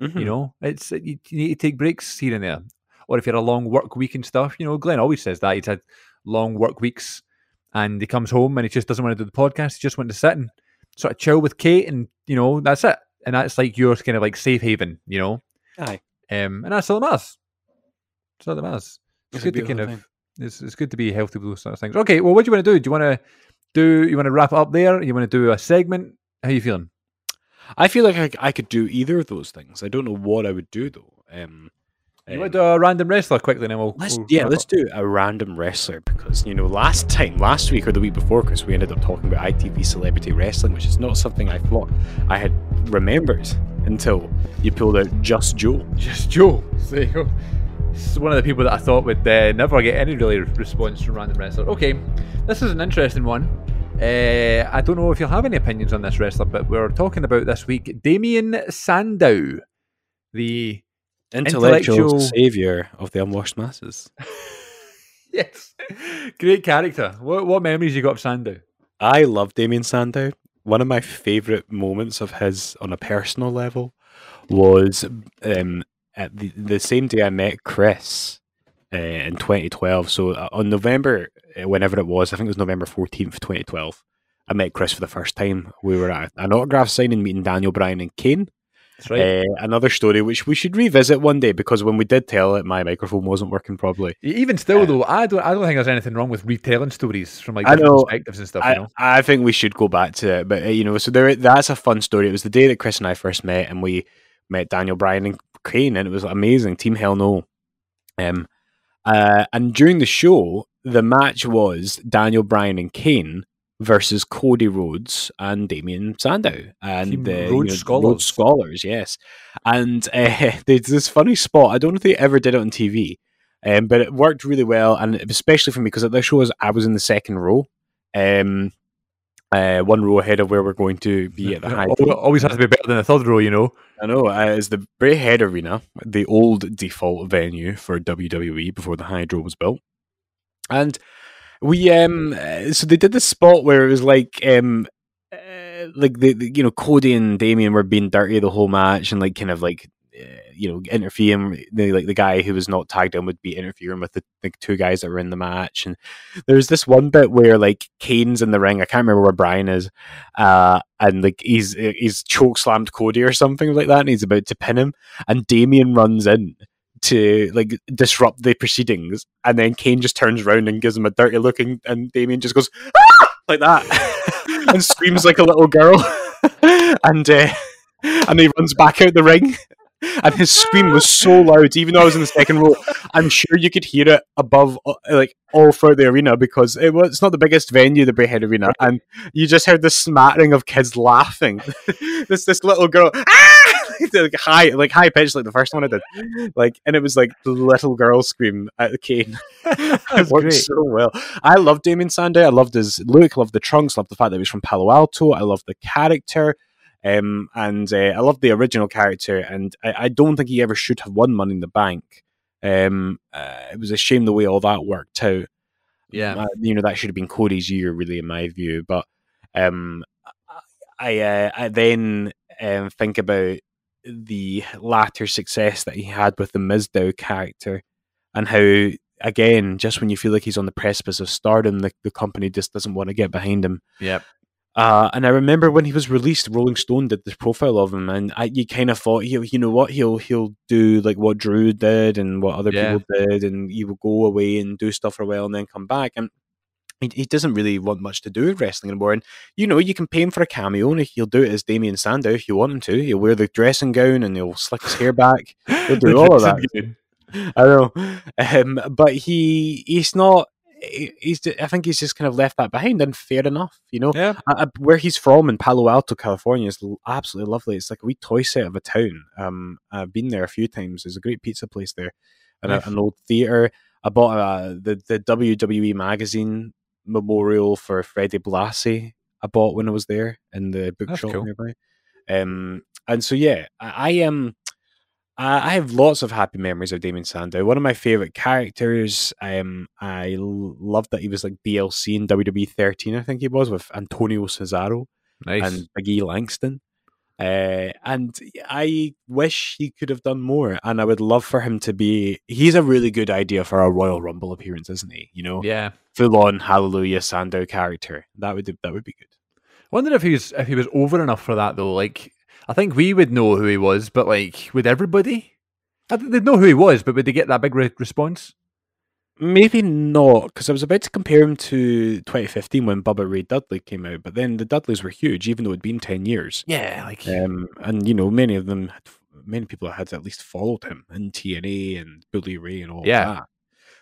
Hmm. You know, it's you, you need to take breaks here and there. Or if you're a long work week and stuff, you know, Glen always says that he's had long work weeks and he comes home and he just doesn't want to do the podcast. He just wants to sit and sort of chill with Kate and, you know, that's it. And that's like your kind of like safe haven, you know? Aye. Um, and that's all that matters. That's all that matters. It's, It's good to kind of it's, it's good to be healthy with those sort of things. Okay, well, what do you want to do? Do you want to do you want to wrap up there? You want to do a segment? How you feeling? I feel like I, I could do either of those things. I don't know what I would do though. Um, You um, want to do a random wrestler quickly, then we'll, let's we'll yeah, let's up. do a random wrestler because you know last time, last week or the week before, Chris, we ended up talking about ITV celebrity wrestling, which is not something I thought I had remembered until you pulled out Just Joe. just Joe. So there you go. It's one of the people that I thought would uh, never get any really response from random wrestler. Okay, this is an interesting one. Uh, I don't know if you'll have any opinions on this wrestler, but we're talking about this week Damien Sandow, the Intellectual, Intellectual- savior of the unwashed masses. yes, great character. What what memories you got of Sandow? I love Damien Sandow. One of my favorite moments of his on a personal level was um, at the, the same day I met Chris uh, in 2012. So uh, on November, uh, whenever it was, I think it was November 14th, 2012, I met Chris for the first time. We were at an autograph signing meeting Daniel Bryan and Kane. That's right. Uh, another story which we should revisit one day because when we did tell it, my microphone wasn't working properly. Even still, uh, though, I don't I don't think there's anything wrong with retelling stories from like I different know. perspectives and stuff. you I, know, I think we should go back to it, but uh, you know, so there that's a fun story. It was the day that Chris and I first met, and we met Daniel Bryan and Kane, and it was amazing. Team Hell No. Um, uh, and during the show, the match was Daniel Bryan and Kane versus Cody Rhodes and Damien Sandow and uh, Rhodes Scholars. Rhodes Scholars, yes. And uh, there's this funny spot. I don't know if they ever did it on TV. Um, but it worked really well, and especially for me because at this show was I was in the second row, um, uh, one row ahead of where we're going to be at the high. Always has to be better than the third row, you know. I know uh, it's the Braehead Arena, the old default venue for WWE before the Hydro was built, and we um uh, so they did this spot where it was like um uh, like the, the you know Cody and Damien were being dirty the whole match and like kind of like uh, you know interfering. The, like the guy who was not tagged in would be interfering with the two guys that were in the match. And there's this one bit where like Kane's in the ring. I can't remember where Bryan is uh and like he's he's choke slammed Cody or something like that and he's about to pin him. And Damien runs in to like disrupt the proceedings, and then Kane just turns around and gives him a dirty look, and, and Damien just goes "Ah!" like that and screams like a little girl, and uh, and he runs back out the ring. And his scream was so loud, even though I was in the second row. I'm sure you could hear it above, uh, like all throughout the arena, because it was it's not the biggest venue, the Braehead Arena, and you just heard the smattering of kids laughing. this this little girl, ah! like high, like high pitched, like the first one I did, like, and it was like the little girl scream at the Kane. it worked great. so well. I loved Damien Sandow. I loved his look. Loved the trunks. Loved the fact that he was from Palo Alto. I loved the character. Um, and uh, I love the original character, and I, I don't think he ever should have won Money in the Bank. Um, uh, it was a shame the way all that worked out. Yeah. Uh, you know that should have been Cody's year, really, in my view. But um, I uh, I then um, think about the latter success that he had with the Mizdow character, and how again, just when you feel like he's on the precipice of stardom, the, the company just doesn't want to get behind him. Yep. Uh, and I remember when he was released, Rolling Stone did this profile of him, and I, you kind of thought, he, you know what, he'll he'll do like what Drew did and what other Yeah. people did, and he will go away and do stuff for a while and then come back. And he, he doesn't really want much to do with wrestling anymore. And you know, you can pay him for a cameo, and he'll do it as Damien Sandow if you want him to. He'll wear the dressing gown and he'll slick his hair back. He'll do all of that. I know, um, but he he's not. He- He's. I think he's just kind of left that behind, and fair enough, you know. Yeah. Uh, uh, where he's from in Palo Alto, California, is absolutely lovely. It's like a wee toy set of a town. Um, I've been there a few times. There's a great pizza place there, and a- an old theater. I bought uh, the the WWE magazine memorial for Freddie Blassie. I bought when I was there in the bookshop cool. nearby. Um, and so yeah, I, I am. I I have lots of happy memories of Damien Sandow. One of my favorite characters. Um, I l- loved that he was like DLC in WWE 13. I think he was with Antonio Cesaro Nice. and Big E Langston. Uh, and I wish he could have done more. And I would love for him to be. He's a really good idea for a Royal Rumble appearance, isn't he? You know, yeah. full on Hallelujah Sandow character. That would that would be good. I wonder if he was if he was over enough for that though. Like, I think we would know who he was, but like, would everybody? I think they'd know who he was, but would they get that big re- response? Maybe not, because I was about to compare him to 2015 when Bubba Ray Dudley came out, but then the Dudleys were huge, even though it'd been 10 years. Yeah, like Um, and you know, many of them, had, many people had at least followed him in TNA and Bully Ray and all Yeah. that.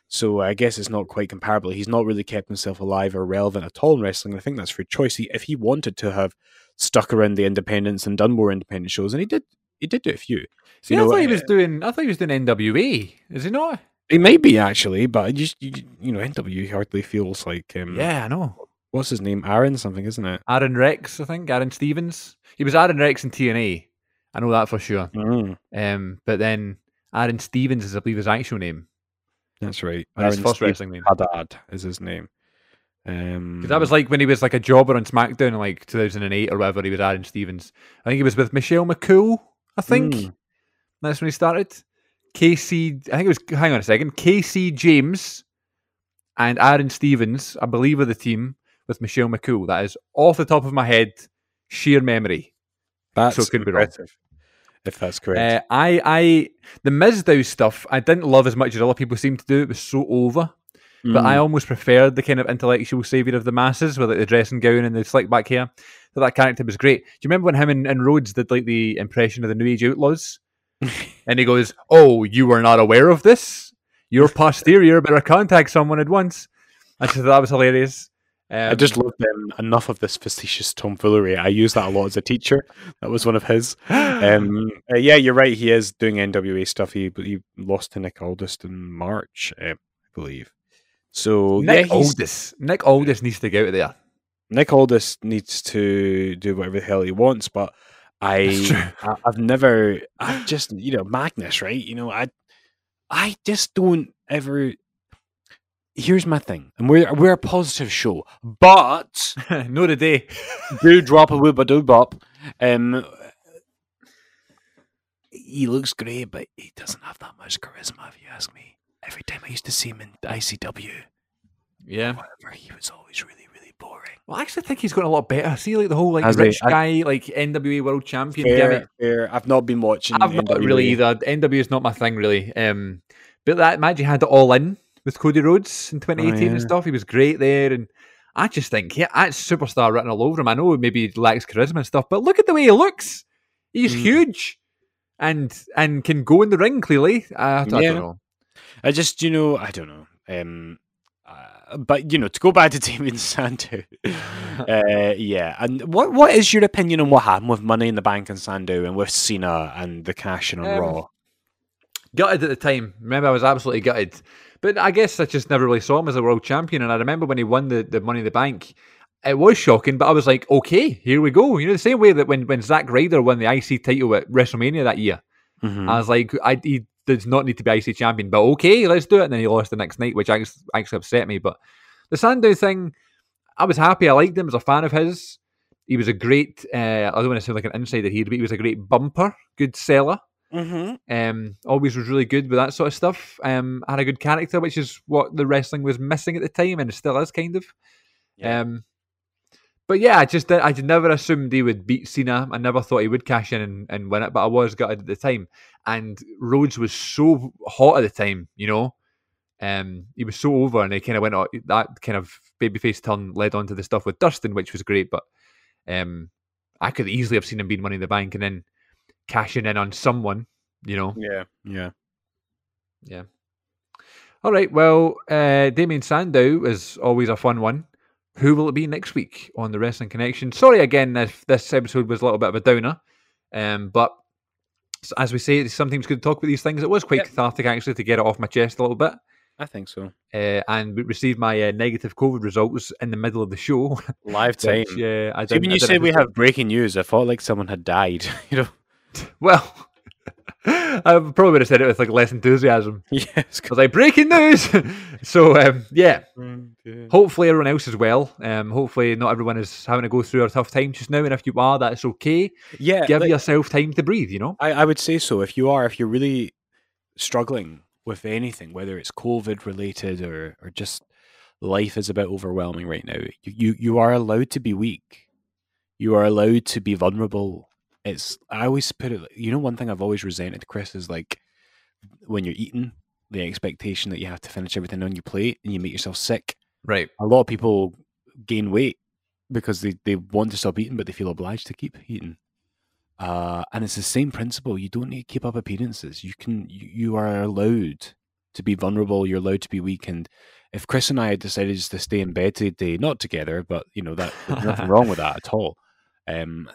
So I guess it's not quite comparable. He's not really kept himself alive or relevant at all in wrestling. I think that's for choice. He, if he wanted to have stuck around the independents and done more independent shows, and he did, he did do a few. See, you I know, thought he was uh, doing. I thought he was doing NWA. Is he not? He may be actually, but I just you, you know, NW hardly feels like um, Yeah, I know. what's his name, Aaron something, isn't it? Aron Rex, I think. Aaron Stevens. He was Aron Rex in TNA. I know that for sure. Mm, Um, but then Aaron Stevens is, I believe, his actual name. that's right. Or his Aaron first Steve wrestling name. Haddad is his name. Um, Because that was like when he was like a jobber on SmackDown in like 2008 or whatever. He was Aaron Stevens. I think he was with Michelle McCool. I think Mm. that's when he started. KC, I think it was. Hang on a second. KC James and Aaron Stevens, I believe, are the team with Michelle McCool. That is off the top of my head, sheer memory. that's so it could be wrong. If that's correct. Uh, I, I, the Miz Mizdow stuff, I didn't love as much as other people seem to do. It was so over. But I Mm. almost preferred the kind of intellectual savior of the masses with like the dressing gown and the slick back hair. So that character was great. Do you remember when him and, and Rhodes did like the impression of the New Age Outlaws? and he goes, "Oh, you were not aware of this? Your posterior better contact someone at once." I just thought that was hilarious. I just love um, enough of this facetious tomfoolery. I use that a lot as a teacher. That was one of his. Um, uh, yeah, you're right. He is doing NWA stuff. He he lost to Nick Aldis in March, uh, I believe. So Nick yeah, Aldis. Nick Aldis needs to get out of there. Nick Aldis needs to do whatever the hell he wants, but I, I I've never I've just you know Magnus, right? You know, I I just don't ever here's my thing, and we're we're a positive show, but no today. do drop a whoop a doo bop. Um he looks great, but he doesn't have that much charisma if you ask me. Every time I used to see him in ICW, Yeah. whatever, he was always really, really boring. Well, I actually think he's gotten a lot better. See, like the whole like Has he? rich I- guy, like NWA World Champion Fair, gimmick. fair. I've not been watching. I've not really NWA. either. NWA is not my thing really. Um, but that match he had it all in with Cody Rhodes in 2018 yeah. and stuff. He was great there, and I just think yeah, that's superstar written all over him. I know maybe he lacks charisma and stuff, but look at the way he looks. He's Mm. huge, and and can go in the ring clearly. I, I don't know. I just, you know, I don't know. Um, uh, but you know, to go back to Damien Sandow, uh, yeah. And what what is your opinion on what happened with Money in the Bank and Sandow and with Cena and the cash in on Um, Raw? gutted at the time. Remember, I was absolutely gutted. But I guess I just never really saw him as a world champion. And I remember when he won the, the Money in the Bank, it was shocking. But I was like, okay, here we go. You know, the same way that when, when Zack Ryder won the IC title at WrestleMania that year, Mhm. I was like, I, he does not need to be IC champion, but okay, let's do it. And then he lost the next night, which actually, actually upset me. But the Sandow thing, I was happy. I liked him. as a fan of his. He was a great, uh, I don't want to sound like an insider here, but he was a great bumper, good seller. Mhm. Um, always was really good with that sort of stuff. Um, had a good character, which is what the wrestling was missing at the time, and still is kind of. Yeah. Um, but yeah, I just I never assumed he would beat Cena. I never thought he would cash in and, and win it, but I was gutted at the time. And Rhodes was so hot at the time, you know. Um, he was so over, and he kind of went on that kind of babyface turn led on to the stuff with Dustin, which was great. But um, I could easily have seen him being Money in the Bank and then cashing in on someone, you know. Yeah, yeah. Yeah. All right. Well, uh, Damien Sandow is always a fun one. Who will it be next week on the Wrestling Connection? Sorry again if this episode was a little bit of a downer, um, but as we say, it's sometimes good to talk about these things. It was quite Yep. cathartic actually to get it off my chest a little bit. I think so. Uh, and we received my uh, negative COVID results in the middle of the show. Live time. Yeah. uh, I didn't- when you said we have breaking news, I felt like someone had died. You know? well, I probably would have said it with like less enthusiasm. yes. I was like, breaking news. so um, yeah, hopefully everyone else is well. Um, hopefully not everyone is having to go through a tough time just now, and if you are, that's okay. Yeah. Give like- yourself time to breathe. You know. I, I would say so. If you are, if you're really struggling with anything, whether it's COVID related or or just life is a bit overwhelming right now, you you, you are allowed to be weak. You are allowed to be vulnerable. It's I always put it. You know, one thing I've always resented, Chris, is like when you're eating, the expectation that you have to finish everything on your plate and you make yourself sick. Right. A lot of people gain weight because they, they want to stop eating, but they feel obliged to keep eating. Uh, and it's the same principle. You don't need to keep up appearances. You can you, you are allowed to be vulnerable. You're allowed to be weak. And if Chris and I had decided just to stay in bed today, not together, but you know that there's nothing wrong with that at all. Um,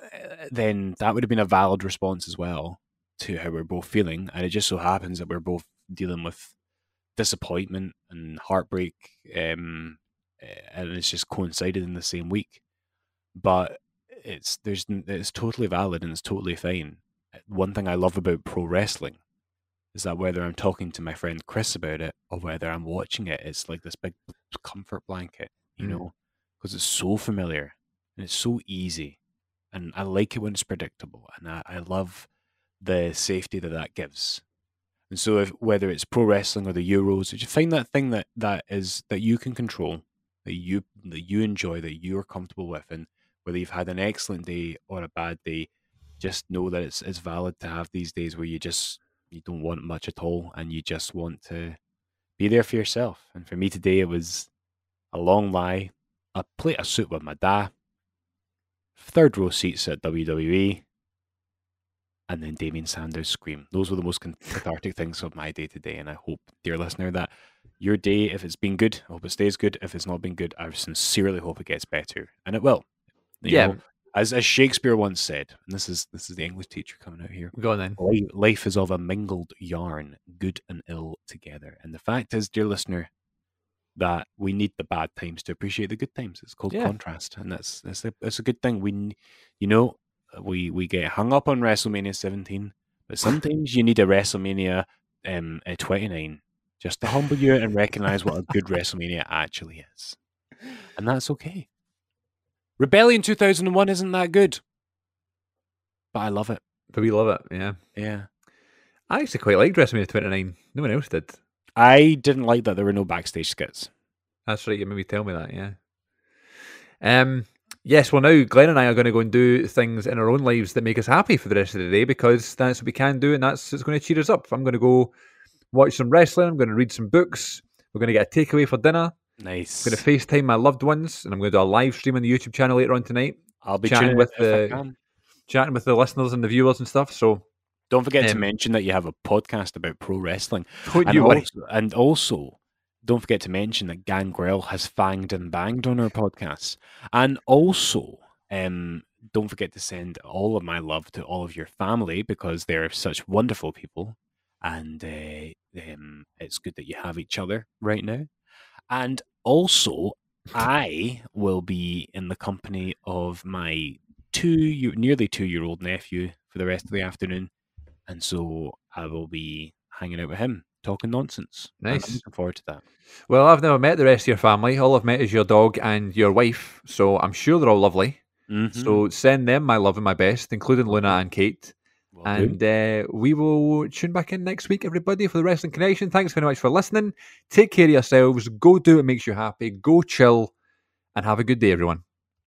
then that would have been a valid response as well to how we're both feeling. And it just so happens that we're both dealing with disappointment and heartbreak, um, eh, and it's just coincided in the same week. But it's there's it's totally valid and it's totally fine. One thing I love about pro wrestling is that whether I'm talking to my friend Chris about it or whether I'm watching it, it's like this big comfort blanket, you Mm. know, because it's so familiar and it's so easy, and I like it when it's predictable, and I, I love the safety that that gives. And so, if whether it's pro wrestling or the Euros, if you find that thing that that is that you can control, that you that you enjoy, that you're comfortable with, and whether you've had an excellent day or a bad day, just know that it's it's valid to have these days where you just you don't want much at all, and you just want to be there for yourself. And for me today, it was a long lie, a plate of soup with my dad, third row seats at WWE, and then Damien Sandow's scream. Those were the most cathartic things of my day today, and I hope, dear listener, that your day, if it's been good, I hope it stays good. If it's not been good, I sincerely hope it gets better, and it will. You Yeah. know, as as Shakespeare once said, and this is this is the English teacher coming out here. Go on then. Life, life is of a mingled yarn, good and ill together. And the fact is, dear listener, that we need the bad times to appreciate the good times. It's called Yeah. contrast, and that's that's a, that's a good thing. We, you know, we we get hung up on WrestleMania 17, but sometimes you need a WrestleMania um, uh, 29 just to humble you and recognize what a good WrestleMania actually is, and that's okay. Rebellion 2001 isn't that good, but I love it. But we love it. Yeah. Yeah. I actually quite liked WrestleMania 29. No one else did. I didn't like that there were no backstage skits. That's right. You made me tell me that. Yeah. Um. Yes. Well, now Glen and I are going to go and do things in our own lives that make us happy for the rest of the day because that's what we can do, and that's what's going to cheer us up. I'm going to go watch some wrestling. I'm going to read some books. We're going to get a takeaway for dinner. Nice. I'm going to FaceTime my loved ones, and I'm going to do a live stream on the YouTube channel later on tonight, I'll be chatting with with if I the- chatting with the listeners and the viewers and stuff. So Don't forget to um, mention that you have a podcast about pro wrestling, and you also, and also don't forget to mention that Gangrel has fanged and banged on our podcast, and also um, don't forget to send all of my love to all of your family because they're such wonderful people, and uh, um, it's good that you have each other right now, and also I will be in the company of my two year, nearly two year old nephew for the rest of the afternoon, and so I will be hanging out with him, talking nonsense. and I'm Nice. looking forward to that. Well, I've never met the rest of your family. All I've met is your dog and your wife. So I'm sure they're all lovely. Mhm. So send them my love and my best, including Luna and Kate. Will do. And uh, we will tune back in next week, everybody, for the Wrestling Connection. Thanks very much for listening. Take care of yourselves. Go do what makes you happy. Go chill. And have a good day, everyone.